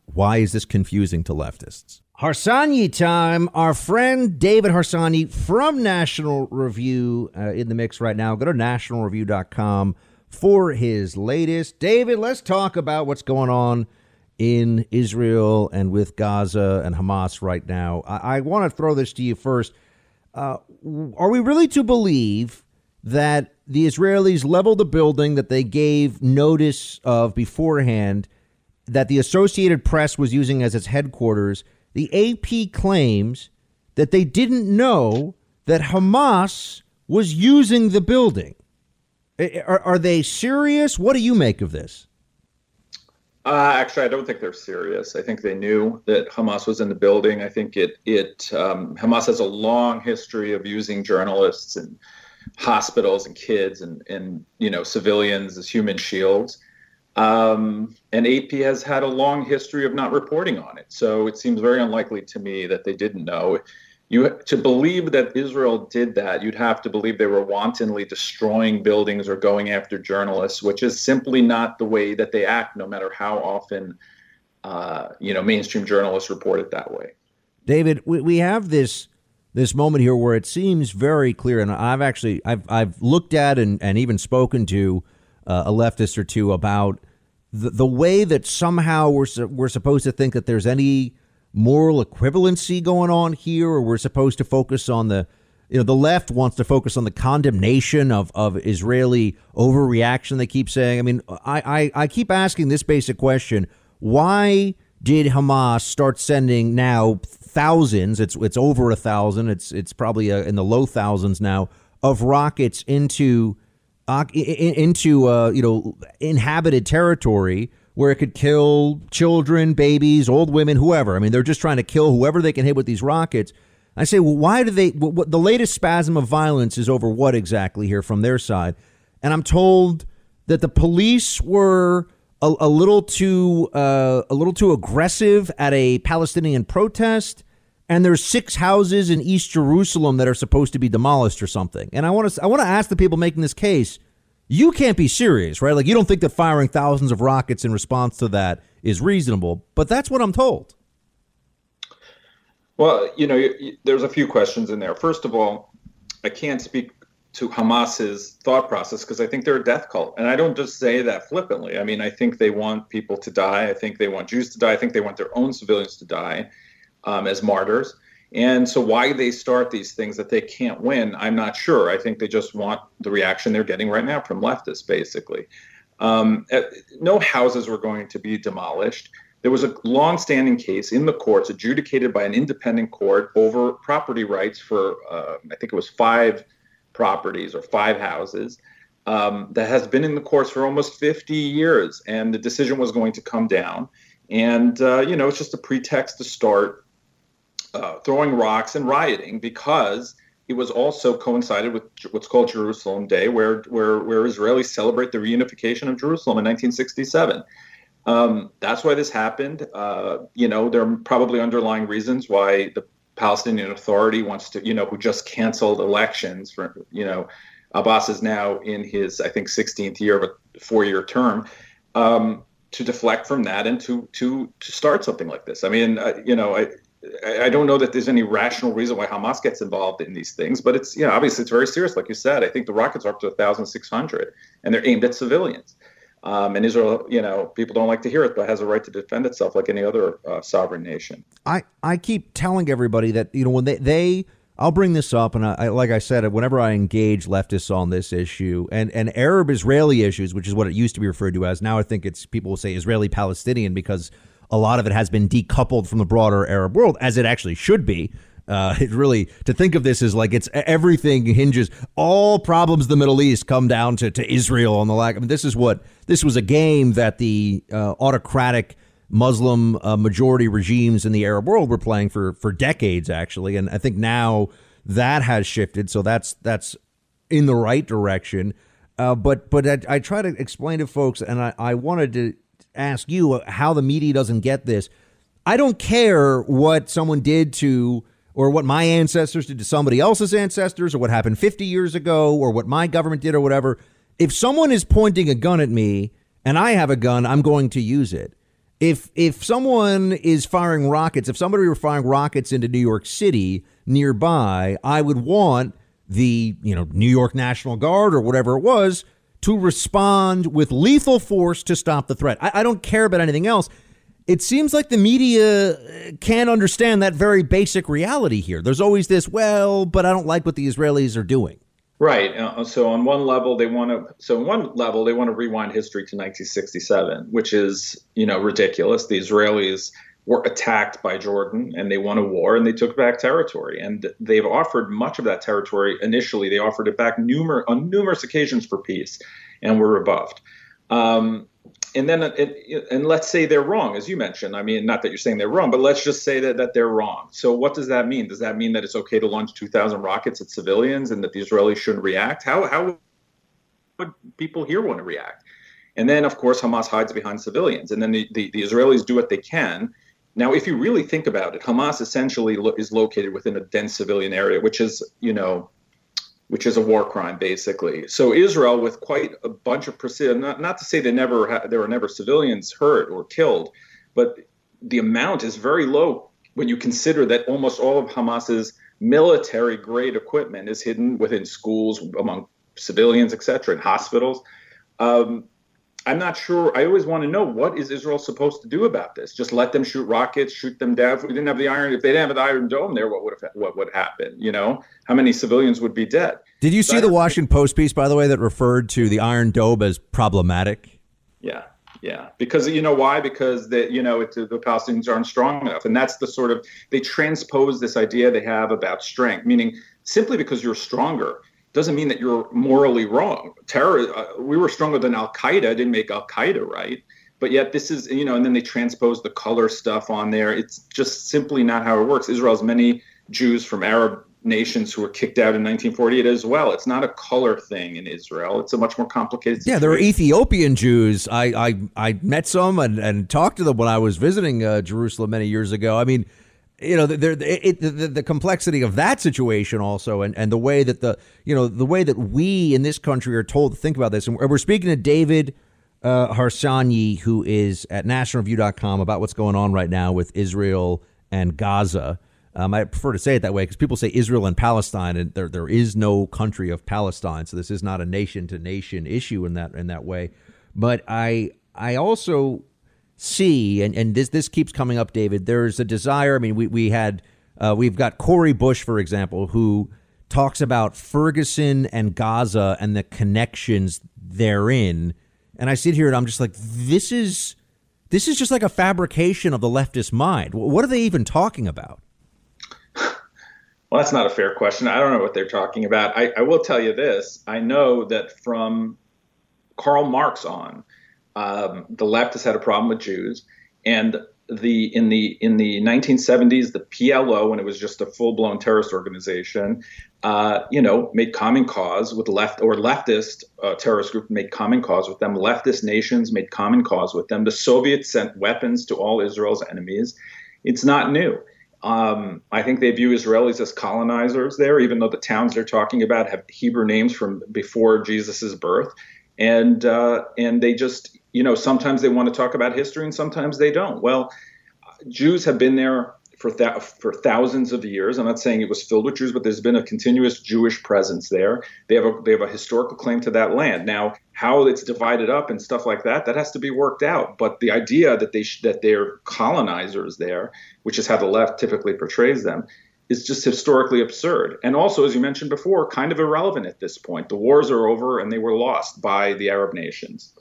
Why is this confusing to leftists? Harsanyi time. Our friend David Harsanyi from National Review uh, in the mix right now. Go to nationalreview.com for his latest. David, let's talk about what's going on in Israel and with Gaza and Hamas right now. I, I want to throw this to you first. Uh, are we really to believe that the Israelis leveled the building that they gave notice of beforehand that the Associated Press was using as its headquarters, the AP claims that they didn't know that Hamas was using the building. Are, are they serious? What do you make of this?
Uh, actually, I don't think they're serious. I think they knew that Hamas was in the building. I think it it um, Hamas has a long history of using journalists and hospitals and kids and and you know civilians as human shields. Um, and AP has had a long history of not reporting on it. So it seems very unlikely to me that they didn't know. You to believe that Israel did that, you'd have to believe they were wantonly destroying buildings or going after journalists, which is simply not the way that they act, no matter how often uh, you know mainstream journalists report it that way.
David, we, we have this this moment here where it seems very clear, and I've actually I've I've looked at and, and even spoken to uh, a leftist or two about the, the way that somehow we're, we're supposed to think that there's any moral equivalency going on here, or we're supposed to focus on the, you know, the left wants to focus on the condemnation of, of Israeli overreaction, they keep saying. I mean, I, I, I keep asking this basic question why did Hamas start sending now thousands? It's it's over a thousand. It's it's probably uh, in the low thousands now of rockets into into uh, you know inhabited territory where it could kill children, babies, old women, whoever. I mean, they're just trying to kill whoever they can hit with these rockets. I say, well, why do they? What, what, the latest spasm of violence is over what exactly here from their side? And I'm told that the police were a, a little too uh, a little too aggressive at a Palestinian protest and there's six houses in East Jerusalem that are supposed to be demolished or something. And I want to I want to ask the people making this case, you can't be serious, right? Like you don't think that firing thousands of rockets in response to that is reasonable, but that's what I'm told.
Well, you know, there's a few questions in there. First of all, I can't speak to Hamas's thought process because I think they're a death cult. And I don't just say that flippantly. I mean, I think they want people to die. I think they want Jews to die. I think they want their own civilians to die um, as martyrs. And so, why they start these things that they can't win, I'm not sure. I think they just want the reaction they're getting right now from leftists, basically. Um, eh, no houses were going to be demolished. There was a long-standing case in the courts, adjudicated by an independent court, over property rights for uh, I think it was five properties or five houses. Um, that has been in the courts for almost 50 years, and the decision was going to come down. And uh, you know, it's just a pretext to start uh, throwing rocks and rioting because it was also coincided with what's called Jerusalem Day, where where where Israelis celebrate the reunification of Jerusalem in 1967. Um, that's why this happened. Uh, you know, there are probably underlying reasons why the Palestinian Authority wants to, you know, who just canceled elections for, you know, Abbas is now in his, I think, 16th year of a four-year term. Um, to deflect from that and to to to start something like this. I mean, uh, you know, I, I don't know that there's any rational reason why Hamas gets involved in these things, but it's you know obviously it's very serious, like you said. I think the rockets are up to 1,600, and they're aimed at civilians. Um, and Israel, you know, people don't like to hear it, but has a right to defend itself like any other uh, sovereign nation.
I, I keep telling everybody that you know when they they I'll bring this up, and I, like I said, whenever I engage leftists on this issue and and Arab Israeli issues, which is what it used to be referred to as, now I think it's people will say Israeli Palestinian because a lot of it has been decoupled from the broader Arab world, as it actually should be. Uh, it really to think of this as like it's everything hinges. All problems the Middle East come down to, to Israel on the lack. I mean, this is what this was a game that the uh, autocratic Muslim uh, majority regimes in the Arab world were playing for for decades, actually. And I think now that has shifted, so that's that's in the right direction. Uh, but but I, I, try to explain to folks, and I, I wanted to ask you how the media doesn't get this. I don't care what someone did to or what my ancestors did to somebody else's ancestors or what happened 50 years ago or what my government did or whatever. If someone is pointing a gun at me and I have a gun, I'm going to use it. If if someone is firing rockets, if somebody were firing rockets into New York City nearby, I would want the, you know, New York National Guard or whatever it was to respond with lethal force to stop the threat. I, I don't care about anything else it seems like the media can't understand that very basic reality here. There's always this, well, but I don't like what the Israelis are doing.
Right. Uh, so on one level, they want to. So on one level, they want to rewind history to 1967, which is you know ridiculous. The Israelis were attacked by Jordan and they won a war and they took back territory. And they've offered much of that territory initially. They offered it back numer- on numerous occasions for peace and were rebuffed. Um, and then and let's say they're wrong as you mentioned. I mean not that you're saying they're wrong but let's just say that, that they're wrong. So what does that mean? Does that mean that it's okay to launch 2000 rockets at civilians and that the israelis shouldn't react? How, how would people here want to react? And then of course hamas hides behind civilians. And then the, the, the israelis do what they can. Now if you really think about it hamas essentially lo- is located within a dense civilian area which is you know which is a war crime basically. So Israel, with quite a bunch of precision, not, not to say they never ha- there were never civilians hurt or killed, but the amount is very low when you consider that almost all of Hamas's military grade equipment is hidden within schools, among civilians, etc., in hospitals. Um, I'm not sure. I always want to know what is Israel supposed to do about this? Just let them shoot rockets, shoot them down. If we didn't have the iron, if they didn't have the Iron Dome there, what would have, what would happen? You know, how many civilians would be dead?
Did you see the Washington Post piece, by the way, that referred to the Iron Dome as problematic?
Yeah, yeah. Because you know why? Because the you know it, the Palestinians aren't strong enough, and that's the sort of they transpose this idea they have about strength, meaning simply because you're stronger doesn't mean that you're morally wrong. Terror, uh, we were stronger than Al Qaeda, didn't make Al Qaeda right. But yet, this is, you know, and then they transpose the color stuff on there. It's just simply not how it works. Israel has many Jews from Arab nations who were kicked out in 1948 as well. It's not a color thing in Israel. It's a much more complicated. Situation.
Yeah, there are Ethiopian Jews. I I, I met some and, and talked to them when I was visiting uh, Jerusalem many years ago. I mean, you know, the, it, the, the complexity of that situation also, and, and the way that the you know the way that we in this country are told to think about this, and we're speaking to David uh, Harsanyi, who is at NationalReview.com about what's going on right now with Israel and Gaza. Um, I prefer to say it that way because people say Israel and Palestine, and there there is no country of Palestine, so this is not a nation to nation issue in that in that way. But I I also see, and, and this this keeps coming up, David. There's a desire. I mean, we we had uh, we've got Cori Bush, for example, who talks about Ferguson and Gaza and the connections therein. And I sit here and I'm just like, this is this is just like a fabrication of the leftist mind. What are they even talking about?
Well, that's not a fair question. I don't know what they're talking about. I, I will tell you this: I know that from Karl Marx on, um, the left has had a problem with Jews, and the in the in the 1970s, the PLO, when it was just a full-blown terrorist organization, uh, you know, made common cause with left or leftist uh, terrorist group made common cause with them. Leftist nations made common cause with them. The Soviets sent weapons to all Israel's enemies. It's not new. Um, I think they view Israelis as colonizers there, even though the towns they're talking about have Hebrew names from before Jesus' birth, and uh, and they just you know, sometimes they want to talk about history and sometimes they don't. Well, Jews have been there for th- for thousands of years. I'm not saying it was filled with Jews, but there's been a continuous Jewish presence there. They have a they have a historical claim to that land. Now, how it's divided up and stuff like that, that has to be worked out. But the idea that they sh- that they're colonizers there, which is how the left typically portrays them, is just historically absurd. And also, as you mentioned before, kind of irrelevant at this point. The wars are over and they were lost by the Arab nations.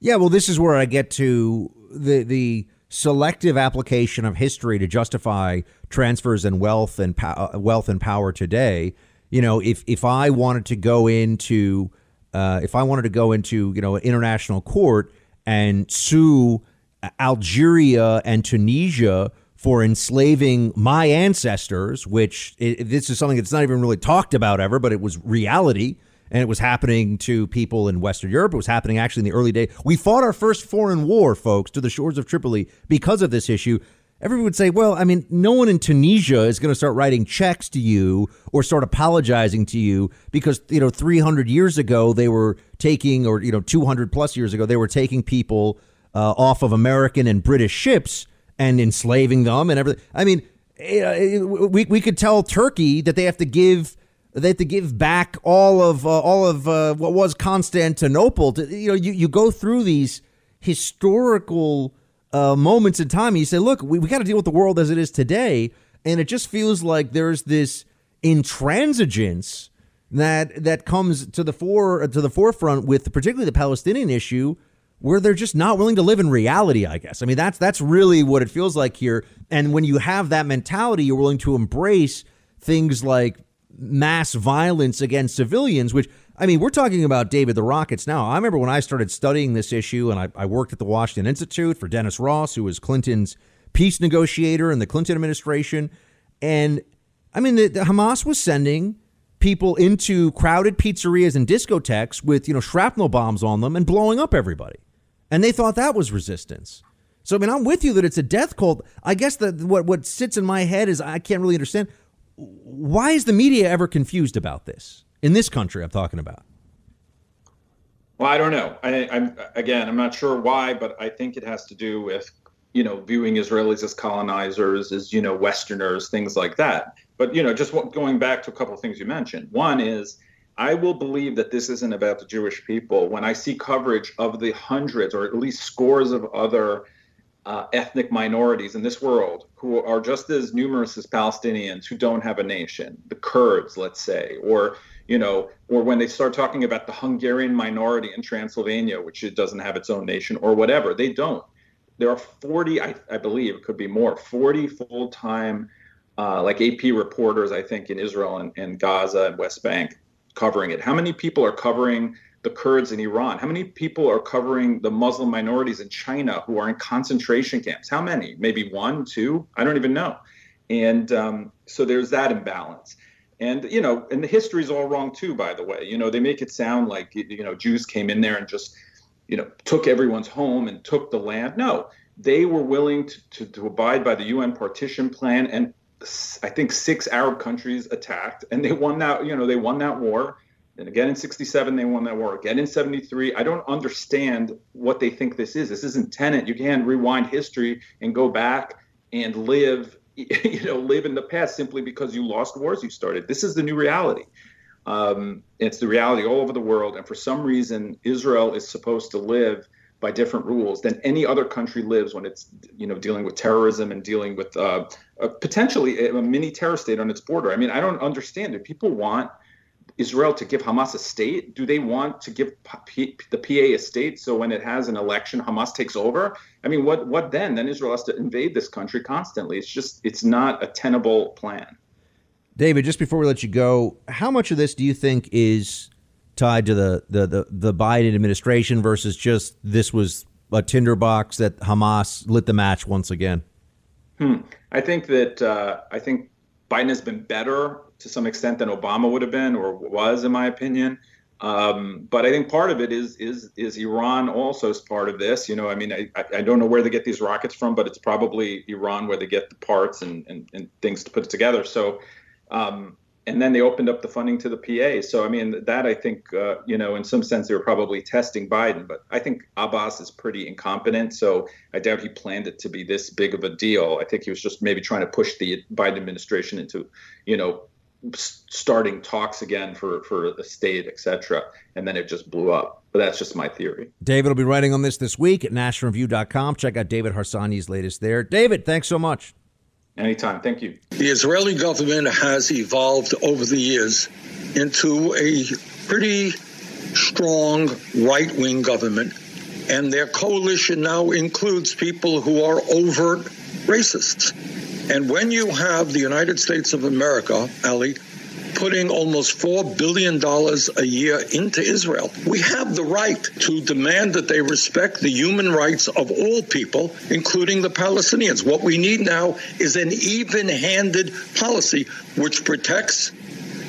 Yeah, well, this is where I get to the the selective application of history to justify transfers and wealth and po- uh, wealth and power today. You know, if if I wanted to go into uh, if I wanted to go into you know an international court and sue Algeria and Tunisia for enslaving my ancestors, which it, this is something that's not even really talked about ever, but it was reality. And it was happening to people in Western Europe. It was happening actually in the early days. We fought our first foreign war, folks, to the shores of Tripoli because of this issue. Everyone would say, well, I mean, no one in Tunisia is going to start writing checks to you or start apologizing to you because, you know, 300 years ago they were taking, or, you know, 200 plus years ago, they were taking people uh, off of American and British ships and enslaving them and everything. I mean, eh, we, we could tell Turkey that they have to give they have to give back all of uh, all of uh, what was Constantinople. To, you know, you, you go through these historical uh, moments in time. And you say, look, we, we got to deal with the world as it is today, and it just feels like there's this intransigence that that comes to the fore to the forefront with particularly the Palestinian issue where they're just not willing to live in reality, I guess. I mean, that's that's really what it feels like here. And when you have that mentality, you're willing to embrace things like mass violence against civilians, which I mean, we're talking about David the Rockets now. I remember when I started studying this issue, and I, I worked at the Washington Institute for Dennis Ross, who was Clinton's peace negotiator in the Clinton administration. And I mean, the, the Hamas was sending people into crowded pizzerias and discotheques with you know shrapnel bombs on them and blowing up everybody and they thought that was resistance. So I mean, I'm with you that it's a death cult. I guess that what what sits in my head is I can't really understand why is the media ever confused about this in this country. I'm talking about.
Well, I don't know. I, I'm again, I'm not sure why, but I think it has to do with you know viewing Israelis as colonizers, as you know Westerners, things like that. But you know, just going back to a couple of things you mentioned. One is I will believe that this isn't about the Jewish people when I see coverage of the hundreds or at least scores of other uh, ethnic minorities in this world who are just as numerous as Palestinians who don't have a nation, the Kurds, let's say, or you know, or when they start talking about the Hungarian minority in Transylvania, which it doesn't have its own nation, or whatever, they don't. There are 40, I, I believe it could be more, 40 full-time, uh, like AP reporters, I think, in Israel and, and Gaza and West Bank covering it? How many people are covering the Kurds in Iran? How many people are covering the Muslim minorities in China who are in concentration camps? How many? Maybe one, two? I don't even know. And um, so there's that imbalance. And you know, and the history is all wrong too. By the way, you know, they make it sound like you know Jews came in there and just you know took everyone's home and took the land. No, they were willing to, to, to abide by the UN partition plan and I think six Arab countries attacked, and they won that. You know, they won that war. Again in 67, they won that war. Again in 73. I don't understand what they think this is. This isn't Tenet. You can't rewind history and go back and live, you know, live in the past simply because you lost wars you started. This is the new reality. Um, it's the reality all over the world. And for some reason, Israel is supposed to live by different rules than any other country lives when it's you know dealing with terrorism and dealing with uh, potentially a mini terror state on its border. I mean, I don't understand. Do people want Israel to give Hamas a state? Do they want to give P- the PA a state so when it has an election, Hamas takes over? I mean, what what then? Then Israel has to invade this country constantly. It's just it's not a tenable plan.
David, just before we let you go, how much of this do you think is tied to the, the, the, the Biden administration versus just this was a tinderbox that Hamas lit the match once again?
Hmm. I think that uh, I think Biden has been better to some extent than Obama would have been or was, in my opinion. Um, but I think part of it is is is Iran also is part of this. You know, I mean, I, I don't know where they get these rockets from, but it's probably Iran where they get the parts and, and, and things to put it together. So um, and then they opened up the funding to the PA. So I mean, that I think uh, you know, in some sense, they were probably testing Biden, but I think Abbas is pretty incompetent. So I doubt he planned it to be this big of a deal. I think he was just maybe trying to push the Biden administration into, you know, starting talks again for for a state, etc. And then it just blew up. But that's just my theory.
David will be writing on this this week at nationalreview.com. Check out David Harsanyi's latest there. David, thanks so much.
Anytime. Thank you.
The Israeli government has evolved over the years into a pretty strong right wing government And their coalition now includes people who are overt racists. And when you have the United States of America, Ali, putting almost $4 billion a year into Israel. We have the right to demand that they respect the human rights of all people, including the Palestinians. What we need now is an even handed policy which protects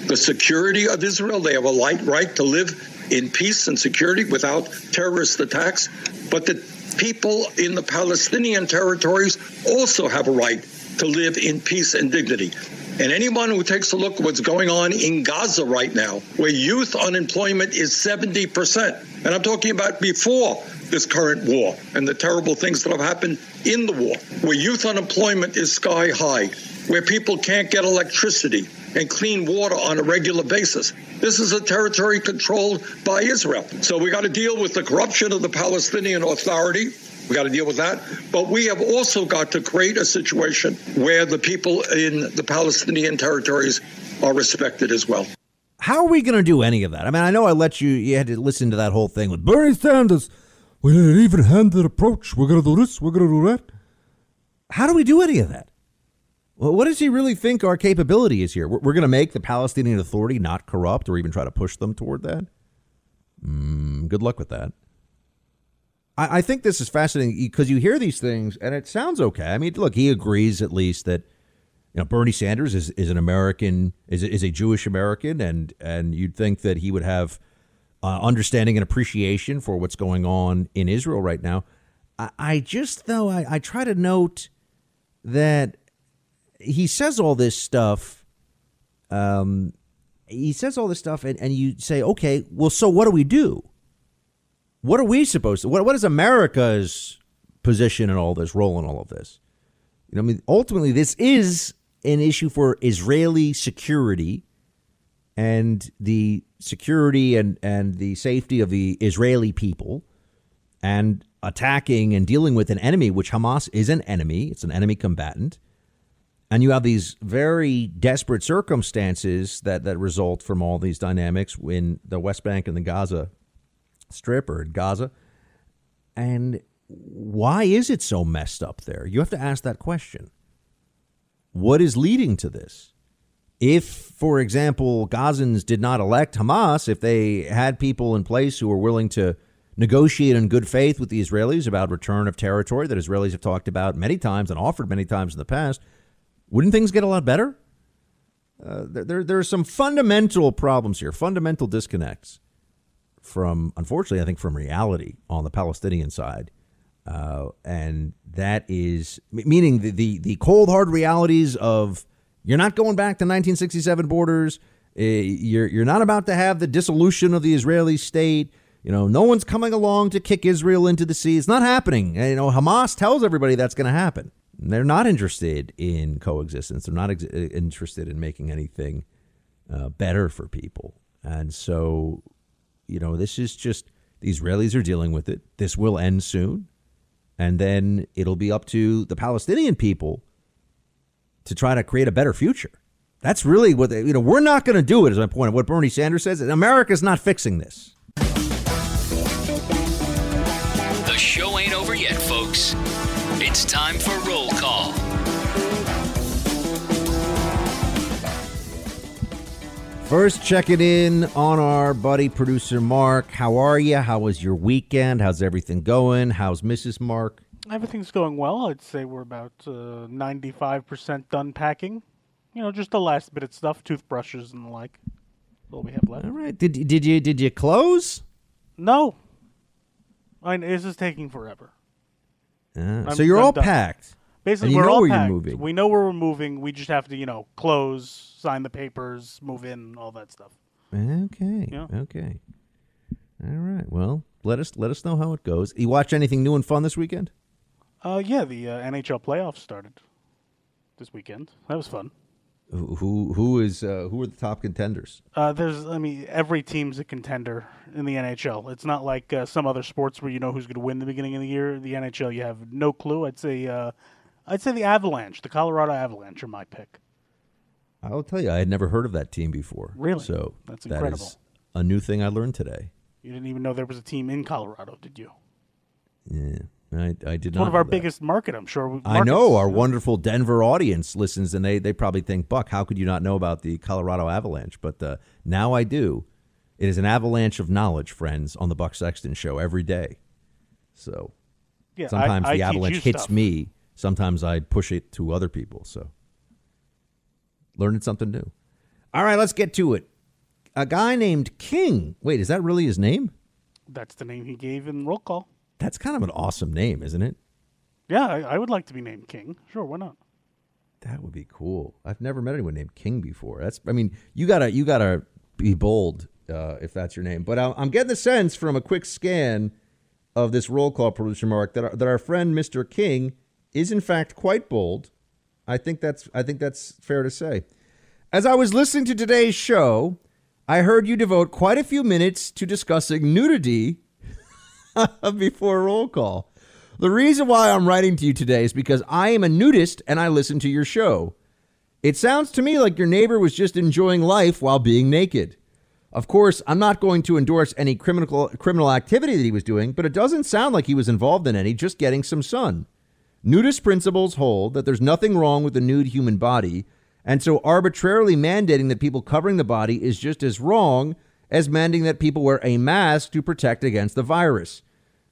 the security of Israel. They have a right to live in peace and security without terrorist attacks. But the people in the Palestinian territories also have a right to live in peace and dignity. And anyone who takes a look at what's going on in Gaza right now, where youth unemployment is 70%, and I'm talking about before this current war and the terrible things that have happened in the war, where youth unemployment is sky high, where people can't get electricity and clean water on a regular basis. This is a territory controlled by Israel. So we got to deal with the corruption of the Palestinian Authority. We got to deal with that. But we have also got to create a situation where the people in the Palestinian territories are respected as well.
How are we going to do any of that? I mean, I know I let you, you had to listen to that whole thing with Bernie Sanders. We need an even handed approach. We're going to do this, we're going to do that. How do we do any of that? Well, what does he really think our capability is here? We're, we're going to make the Palestinian Authority not corrupt or even try to push them toward that? Mm, good luck with that. I, I think this is fascinating because you hear these things and it sounds okay. I mean, look, he agrees at least that you know Bernie Sanders is, is an American is is a Jewish American and and you'd think that he would have uh, understanding and appreciation for what's going on in Israel right now. I, I just though I, I try to note that he says all this stuff. Um, he says all this stuff, and, and you say, okay, well, so what do we do? What are we supposed to? What what is America's position in all this, role in all of this? You know, I mean, ultimately, this is an issue for Israeli security and the security and and the safety of the Israeli people, and attacking and dealing with an enemy, which Hamas is an enemy. It's an enemy combatant and you have these very desperate circumstances that, that result from all these dynamics in the West Bank and the Gaza Strip or Gaza. And why is it so messed up there? You have to ask that question. What is leading to this? If, for example, Gazans did not elect Hamas, if they had people in place who were willing to negotiate in good faith with the Israelis about return of territory that Israelis have talked about many times and offered many times in the past, wouldn't things get a lot better? Uh, there, there, there are some fundamental problems here, fundamental disconnects from, unfortunately, I think, from reality on the Palestinian side. Uh, and that is meaning the, the, the cold, hard realities of you're not going back to 1967 borders. Uh, you're, you're not about to have the dissolution of the Israeli state. You know, no one's coming along to kick Israel into the sea. It's not happening. You know, Hamas tells everybody that's going to happen. They're not interested in coexistence. They're not ex- interested in making anything uh, better for people. And so, you know, this is just the Israelis are dealing with it. This will end soon. And then it'll be up to the Palestinian people to try to create a better future. That's really what they, you know, we're not going to do it, is my point. What Bernie Sanders says, America's not fixing this.
The show ain't over yet, folks. It's time for roll call.
First, checking in on our buddy producer Mark. How are you? How was your weekend? How's everything going? How's Mrs. Mark?
Everything's going well. I'd say we're about uh, 95% done packing. You know, just the last bit of stuff, toothbrushes and the like. All we have left.
All right. Did did you did you close?
No. I mean, this is taking forever.
Uh, so you're all
done.
packed.
Basically,
and you
we're
know
all
where
packed.
you're moving.
We know where we're moving. We just have to, you know, close, sign the papers, move in, all that stuff.
Okay.
Yeah.
Okay. All right. Well, let us let us know how it goes. You watch anything new and fun this weekend?
Uh, yeah, the uh, NHL playoffs started this weekend. That was fun.
Who who, who is uh, who are the top contenders?
Uh, there's, I mean, every team's a contender in the NHL. It's not like uh, some other sports where you know who's going to win the beginning of the year. The NHL, you have no clue. I'd say, uh, I'd say the Avalanche, the Colorado Avalanche, are my pick.
I'll tell you, I had never heard of that team before.
Really?
So
That's
that
incredible.
is a new thing I learned today.
You didn't even know there was a team in Colorado, did you?
Yeah, I, I did
It's
not.
one of our biggest market, I'm sure.
I know
markets.
our wonderful Denver audience listens, and they they probably think, Buck, how could you not know about the Colorado Avalanche? But uh, now I do. It is an avalanche of knowledge, friends, on the Buck Sexton Show every day. So
Yeah,
sometimes
I
the
teach
avalanche hits
stuff.
me. Sometimes I push it to other people. So learning something new. All right, let's get to it. A guy named King. Wait, is that really his name?
That's the name he gave in roll call.
That's kind of an awesome name, isn't it?
Yeah, I, I would like to be named King. Sure, why not?
That would be cool. I've never met anyone named King before. That's, I mean, you gotta, you gotta be bold uh, if that's your name. But I, I'm getting the sense from a quick scan of this roll call, producer Mark, that our, that our friend Mr. King is in fact quite bold. I think that's, I think that's fair to say. As I was listening to today's show, I heard you devote quite a few minutes to discussing nudity before roll call. The reason why I'm writing to you today is because I am a nudist and I listen to your show. It sounds to me like your neighbor was just enjoying life while being naked. Of course, I'm not going to endorse any criminal criminal activity that he was doing, but it doesn't sound like he was involved in any, just getting some sun. Nudist principles hold that there's nothing wrong with the nude human body, and so arbitrarily mandating that people covering the body is just as wrong as mandating that people wear a mask to protect against the virus.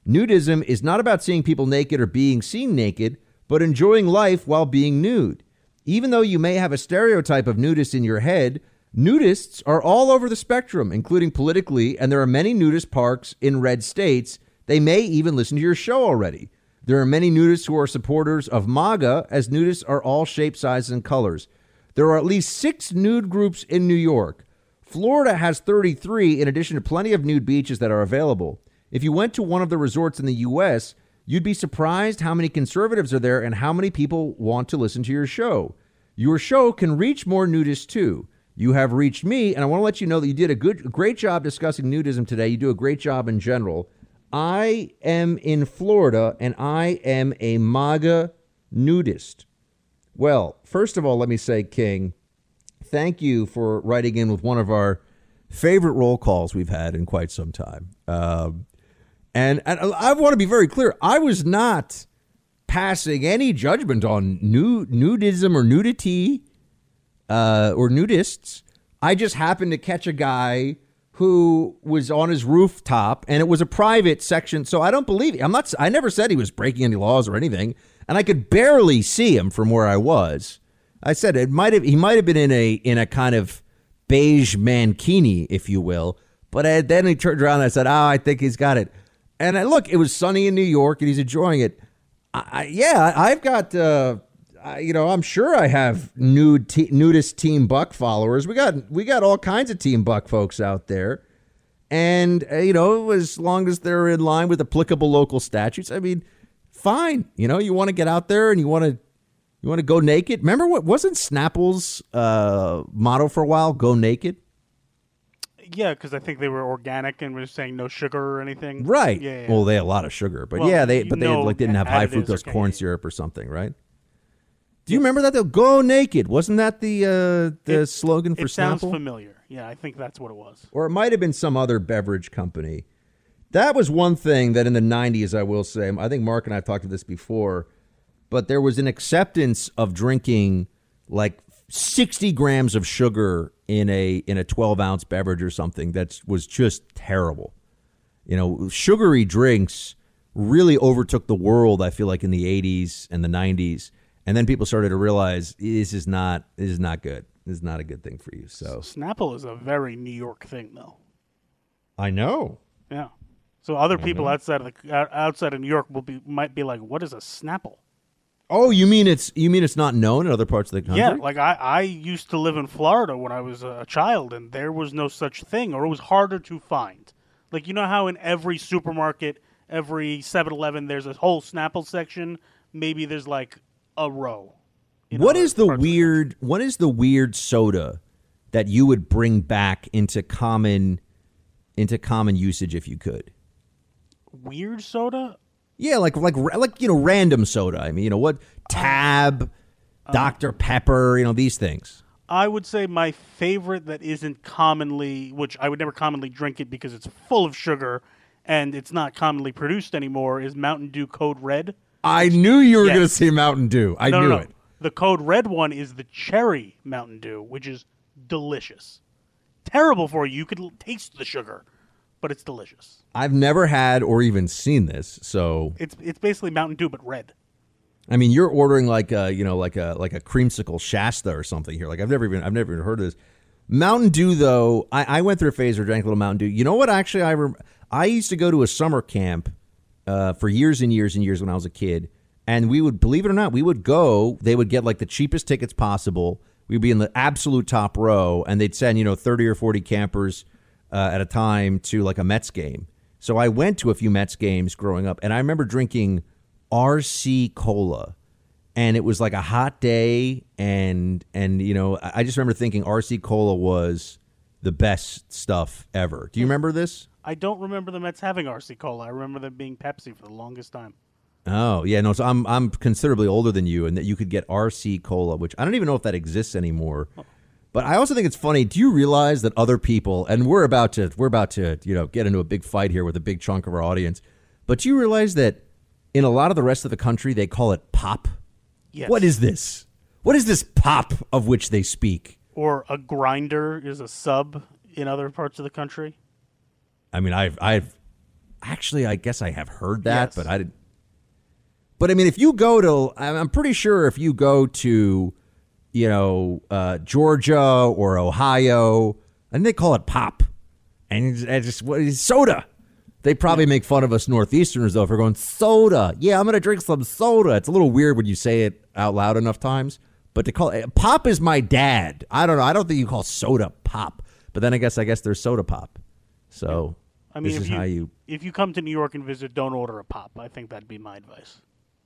Nudism is not about seeing people naked or being seen naked, but enjoying life while being nude. Even though you may have a stereotype of nudists in your head, nudists are all over the spectrum, including politically, and there are many nudist parks in red states. They may even listen to your show already. There are many nudists who are supporters of MAGA, as nudists are all shapes, sizes, and colors. There are at least six nude groups in New York. Florida has 33, in addition to plenty of nude beaches that are available. If you went to one of the resorts in the U.S., you'd be surprised how many conservatives are there and how many people want to listen to your show. Your show can reach more nudists too. You have reached me, and I want to let you know that you did a good, great job discussing nudism today. You do a great job in general. I am in Florida, and I am a MAGA nudist. Well, first of all, let me say, King, thank you for writing in with one of our favorite roll calls we've had in quite some time. Um, and, and I want to be very clear. I was not passing any judgment on nu- nudism or nudity uh, or nudists. I just happened to catch a guy who was on his rooftop and it was a private section. So I don't believe I'm not I never said he was breaking any laws or anything. And I could barely see him from where I was. I said it might have he might have been in a in a kind of beige mankini, if you will. But I, then he turned around and I said, "Oh, I think he's got it." And I look, it was sunny in New York, and he's enjoying it. I, I, yeah, I've got, uh, I, you know, I'm sure I have nude te- nudist Team Buck followers. We got we got all kinds of Team Buck folks out there, and uh, you know, as long as they're in line with applicable local statutes, I mean, fine. You know, you want to get out there and you want to you want to go naked. Remember what wasn't Snapple's uh, motto for a while? Go naked.
Yeah, because I think they were organic and were saying no sugar or anything.
Right.
Yeah. yeah.
Well, they had a lot of sugar, but
Well,
yeah, they but they
know
like didn't have high fructose corn syrup or something, right? Do you remember that? Though, go naked. Wasn't that the uh, the
It-
slogan for
it sounds familiar. Yeah, I think that's what it was.
or it might have been some other beverage company. That was one thing that in the 90s, I will say, I think Mark and I have talked about this before, but there was an acceptance of drinking like 60 grams of sugar in a in a 12 ounce beverage or something that was just terrible. You know, sugary drinks really overtook the world, I feel like, in the 80s and the 90s. And then people started to realize this is not this is not good. This is not a good thing for you. So
Snapple is a very New York thing, though.
I know.
Yeah. So other
I
people
know.
outside of the outside of New York will be might be like, "What is a Snapple?"
Oh, you mean it's you mean it's not known in other parts of the country?
Yeah, like I, I used to live in Florida when I was a child, and there was no such thing, or it was harder to find. Like you know how in every supermarket, every 7-Eleven, there's a whole Snapple section. Maybe there's like a row.
What is the weird what is the weird soda that you would bring back into common into common usage if you could?
Weird soda?
Yeah, like like like you know random soda. I mean, you know what? Uh, Tab, uh, Dr Pepper, you know these things.
I would say my favorite that isn't commonly, which I would never commonly drink it because it's full of sugar, and it's not commonly produced anymore, is Mountain Dew Code Red.
I knew you were
Yes.
going to say Mountain Dew. I
no,
knew
no, no.
it.
The Code Red one is the cherry Mountain Dew, which is delicious. Terrible for you. You could taste the sugar, but it's delicious.
I've never had or even seen this, so
It's it's basically Mountain Dew but red.
I mean, you're ordering like a you know like a like a creamsicle Shasta or something here. Like I've never even I've never even heard of this. Mountain Dew though, I, I went through a phase where I drank a little Mountain Dew. You know what? Actually, I rem- I used to go to a summer camp uh, for years and years and years when I was a kid, and we would believe it or not, we would go. They would get like the cheapest tickets possible. We'd be in the absolute top row, and they'd send you know thirty or forty campers uh, at a time to like a Mets game. So I went to a few Mets games growing up, and I remember drinking RC cola, and it was like a hot day, and and you know I just remember thinking RC cola was the best stuff ever. Do you remember this?
I don't remember the Mets having RC Cola. I remember them being Pepsi for the longest time.
Oh yeah, no. So I'm I'm considerably older than you, and that you could get RC cola, which I don't even know if that exists anymore. But I also think it's funny. Do you realize that other people, and we're about to we're about to you know get into a big fight here with a big chunk of our audience, but do you realize that in a lot of the rest of the country they call it pop?
Yes.
What is this? What is this pop of which they speak?
Or a grinder is a sub in other parts of the country.
I mean, I've I've actually I guess I have heard that,
Yes.
but I didn't. But I mean, if you go to, I'm pretty sure if you go to, you know, uh, Georgia or Ohio, and they call it pop, and it's, it's just what is soda. They probably make fun of us Northeasterners though for going soda. Yeah, I'm gonna drink some soda. It's a little weird when you say it out loud enough times. But to call it pop is my dad. I don't know. I don't think you call soda pop. But then I guess I guess there's soda pop. So
I mean,
this
if you,
you.
if you come to New York and visit, don't order a pop. I think that'd be my advice.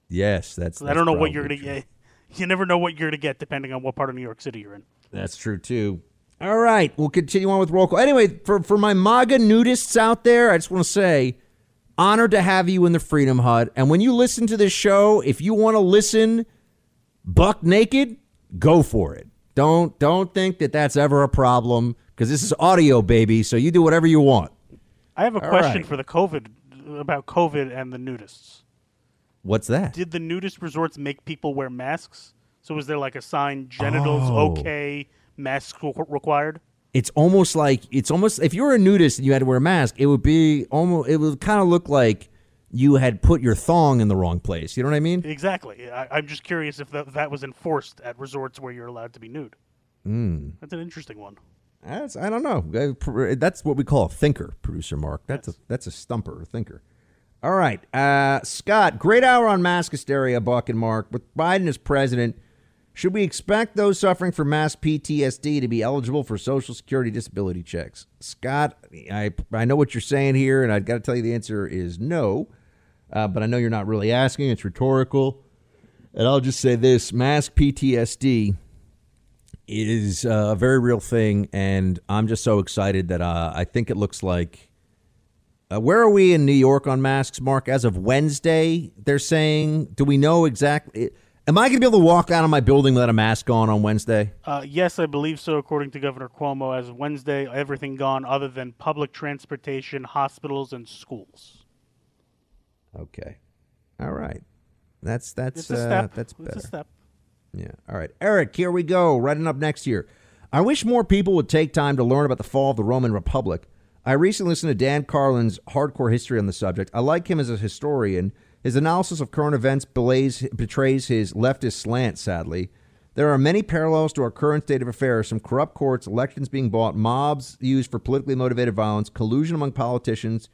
Yes, that's.
I don't know what you're gonna get. You never know what you're gonna get depending on what part of New York City you're in.
That's true too. All right, we'll continue on with roll call. Anyway, for for my MAGA nudists out there, I just want to say, honored to have you in the Freedom Hut. And when you listen to this show, if you want to listen buck naked, go for it. Don't don't think that that's ever a problem because this is audio, baby. So you do whatever you want.
I have a
All
question
right.
for the COVID about COVID and the nudists.
What's that?
Did the nudist resorts make people wear masks? So was there like a sign, genitals
Oh.
okay, masks re- required?
It's almost like it's almost if you were a nudist and you had to wear a mask, it would be almost it would kind of look like you had put your thong in the wrong place. You know what I mean?
Exactly. I, I'm just curious if that, that was enforced at resorts where you're allowed to be nude.
Mm.
That's an interesting one.
That's I don't know. Uh, That's what we call a thinker, producer Mark. That's a that's a stumper, a thinker. All right, uh, Scott. Great hour on mask hysteria, Buck and Mark. With Biden as president, should we expect those suffering from mass PTSD to be eligible for Social Security disability checks? Scott, I I know what you're saying here, and I've got to tell you the answer is no. Uh, but I know you're not really asking; it's rhetorical. And I'll just say this: mask PTSD is uh, a very real thing, and I'm just so excited that uh, I think it looks like. Uh, where are we in New York on masks, Mark? As of Wednesday, they're saying. Do we know exactly? Am I going to be able to walk out of my building without a mask on on Wednesday?
Uh, yes, I believe so, according to Governor Cuomo. As of Wednesday, everything gone other than public transportation, hospitals, and schools.
Okay, all right. That's that's uh,
step.
that's better. Yeah. All right. Eric, here we go. Writing up next year. I wish more people would take time to learn about the fall of the Roman Republic. I recently listened to Dan Carlin's hardcore history on the subject. I like him as a historian. His analysis of current events belays, betrays his leftist slant, sadly. There are many parallels to our current state of affairs from corrupt courts, elections being bought, mobs used for politically motivated violence, collusion among politicians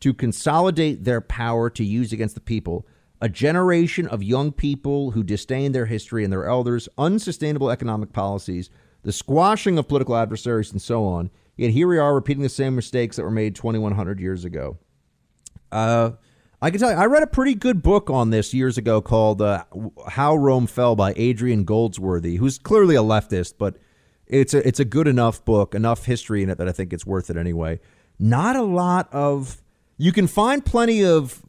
to consolidate their power to use against the people, a generation of young people who disdain their history and their elders, unsustainable economic policies, the squashing of political adversaries, and so on. Yet here we are repeating the same mistakes that were made 2,100 years ago. Uh, I can tell you, I read a pretty good book on this years ago called uh, "How Rome Fell" by Adrian Goldsworthy, who's clearly a leftist, but it's a it's a good enough book, enough history in it that I think it's worth it anyway. Not a lot of you can find plenty of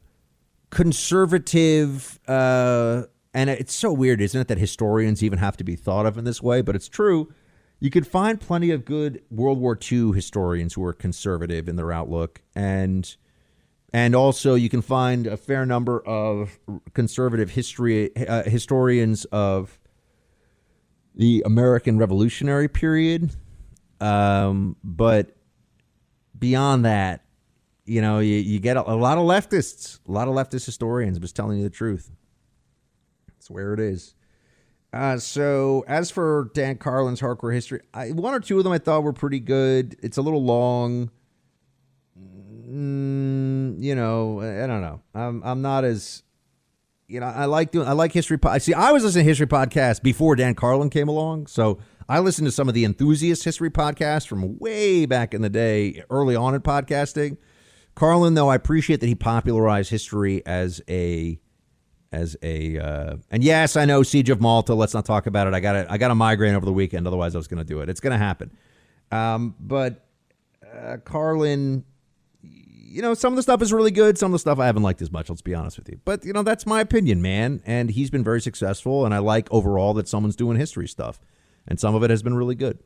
conservative, uh, and it's so weird, isn't it, that historians even have to be thought of in this way? But it's true. You could find plenty of good World War II historians who are conservative in their outlook, and and also you can find a fair number of conservative history uh, historians of the American Revolutionary period. Um, but beyond that, you know, you, you get a, a, lot of leftists, a lot of leftist historians just telling you the truth. That's where it is. Uh, so as for Dan Carlin's hardcore history, I, one or two of them I thought were pretty good. It's a little long. Mm, you know, I don't know. I'm I'm not as you know, I like doing I like history I see I was listening to history podcasts before Dan Carlin came along. So I listened to some of the enthusiast history podcasts from way back in the day, early on in podcasting. Carlin, though, I appreciate that he popularized history as a as a uh, and yes, I know Siege of Malta. Let's not talk about it. I got a, I got a migraine over the weekend. Otherwise, I was going to do it. It's going to happen. Um, but uh, Carlin you know, some of the stuff is really good. Some of the stuff I haven't liked as much. Let's be honest with you. But you know, that's my opinion, man. And he's been very successful, and I like overall that someone's doing history stuff, and some of it has been really good.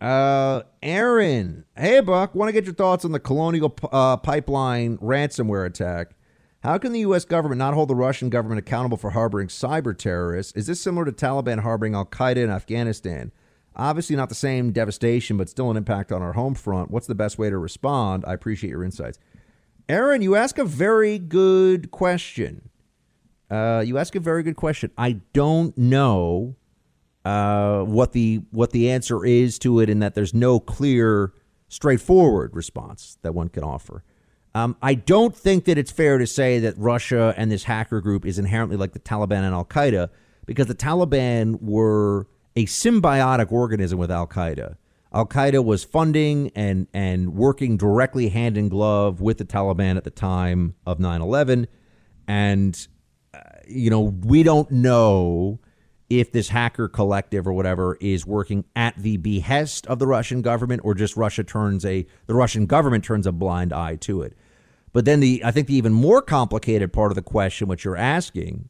Uh, Aaron, hey Buck, want to get your thoughts on the Colonial uh, Pipeline ransomware attack? How can the U.S. government not hold the Russian government accountable for harboring cyber terrorists? Is this similar to Taliban harboring Al Qaeda in Afghanistan? Obviously, not the same devastation, but still an impact on our home front. What's the best way to respond? I appreciate your insights. Aaron, you ask a very good question. Uh, you ask a very good question. I don't know uh, what the what the answer is to it, in that there's no clear, straightforward response that one can offer. Um, I don't think that it's fair to say that Russia and this hacker group is inherently like the Taliban and Al Qaeda, because the Taliban were a symbiotic organism with Al Qaeda. Al Qaeda was funding and and working directly hand in glove with the Taliban at the time of 9/11, and uh, you know we don't know if this hacker collective or whatever is working at the behest of the Russian government or just Russia turns a the Russian government turns a blind eye to it. But then the I think the even more complicated part of the question which you're asking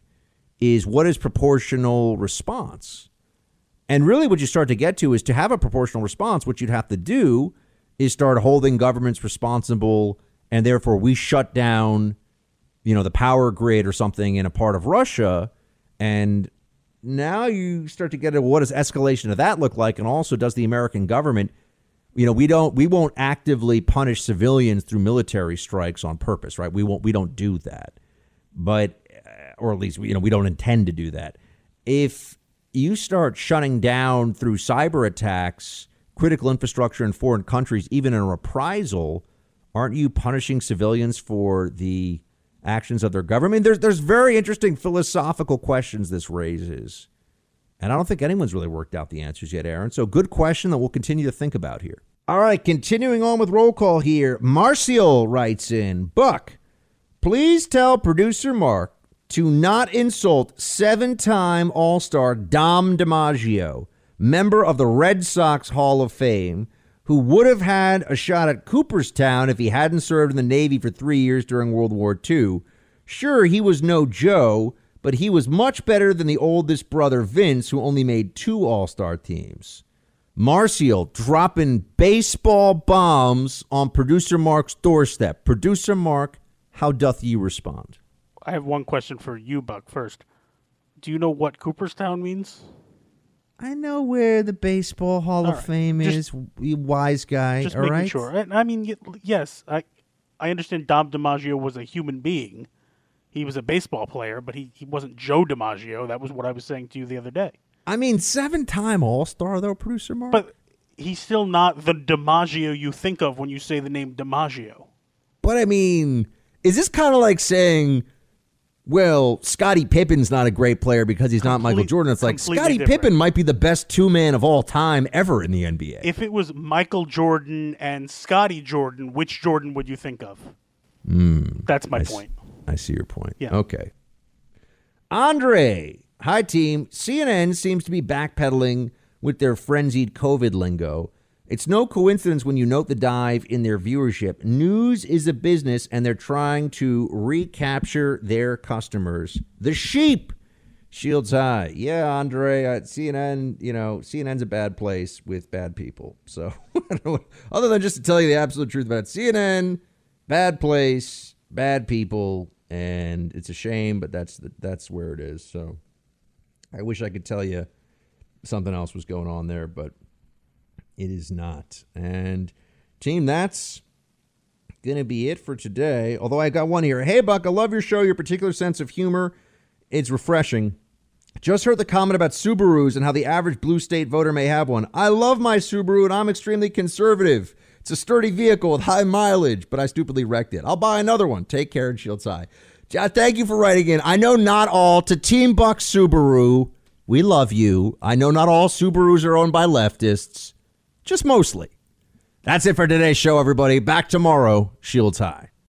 is what is proportional response? And really, what you start to get to is to have a proportional response, what you'd have to do is start holding governments responsible, and therefore we shut down, you know, the power grid or something in a part of Russia, and now you start to get at what does escalation of that look like, and also does the American government, you know, we don't, we won't actively punish civilians through military strikes on purpose, right? We won't, we don't do that, but, uh, or at least you know, we don't intend to do that. If you start shutting down through cyber attacks critical infrastructure in foreign countries, even in reprisal, aren't you punishing civilians for the actions of their government? There's there's very interesting philosophical questions this raises. And I don't think anyone's really worked out the answers yet, Aaron. So good question that we'll continue to think about here. All right, continuing on with roll call here. Marcial writes in, Buck, please tell producer Mark to not insult seven time All Star Dom DiMaggio, member of the Red Sox Hall of Fame, who would have had a shot at Cooperstown if he hadn't served in the Navy for three years during World War II. Sure, he was no Joe, but he was much better than the oldest brother Vince, who only made two All Star teams. Marcial dropping baseball bombs on producer Mark's doorstep. Producer Mark, how doth ye respond?
I have one question for you, Buck. First, do you know what Cooperstown means?
I know where the Baseball Hall all of right. Fame just, is. You wise guy.
Just
all
making
right?
sure. I mean, yes, I I understand Dom DiMaggio was a human being. He was a baseball player, but he, he wasn't Joe DiMaggio. That was what I was saying to you the other day.
I mean, seven time All Star though, producer Mark.
But he's still not the DiMaggio you think of when you say the name DiMaggio.
But I mean, is this kind of like saying well, Scottie Pippen's not a great player because he's Complete, not Michael Jordan. It's like Scottie Pippen might be the best two man of all time ever in the NBA.
If it was Michael Jordan and Scottie Jordan, which Jordan would you think of?
Mm,
That's my
I
point.
See, I see your point.
Yeah.
Okay. Andre, hi team. CNN seems to be backpedaling with their frenzied COVID lingo it's no coincidence when you note the dive in their viewership. News is a business, and they're trying to recapture their customers. The sheep. Shields high. Yeah, Andre, uh, CNN, you know, CNN's a bad place with bad people. So, other than just to tell you the absolute truth about CNN, bad place, bad people, and it's a shame, but that's the, that's where it is. So I wish I could tell you something else was going on there, but it is not. And team, that's going to be it for today. Although I got one here. Hey, Buck, I love your show, your particular sense of humor. It's refreshing. Just heard the comment about Subarus and how the average blue state voter may have one. I love my Subaru and I'm extremely conservative. It's a sturdy vehicle with high mileage, but I stupidly wrecked it. I'll buy another one. Take care and shields high. Thank you for writing in. I know not all to Team Buck Subaru. We love you. I know not all Subarus are owned by leftists, just mostly. That's it for today's show, everybody. Back tomorrow. Shields high.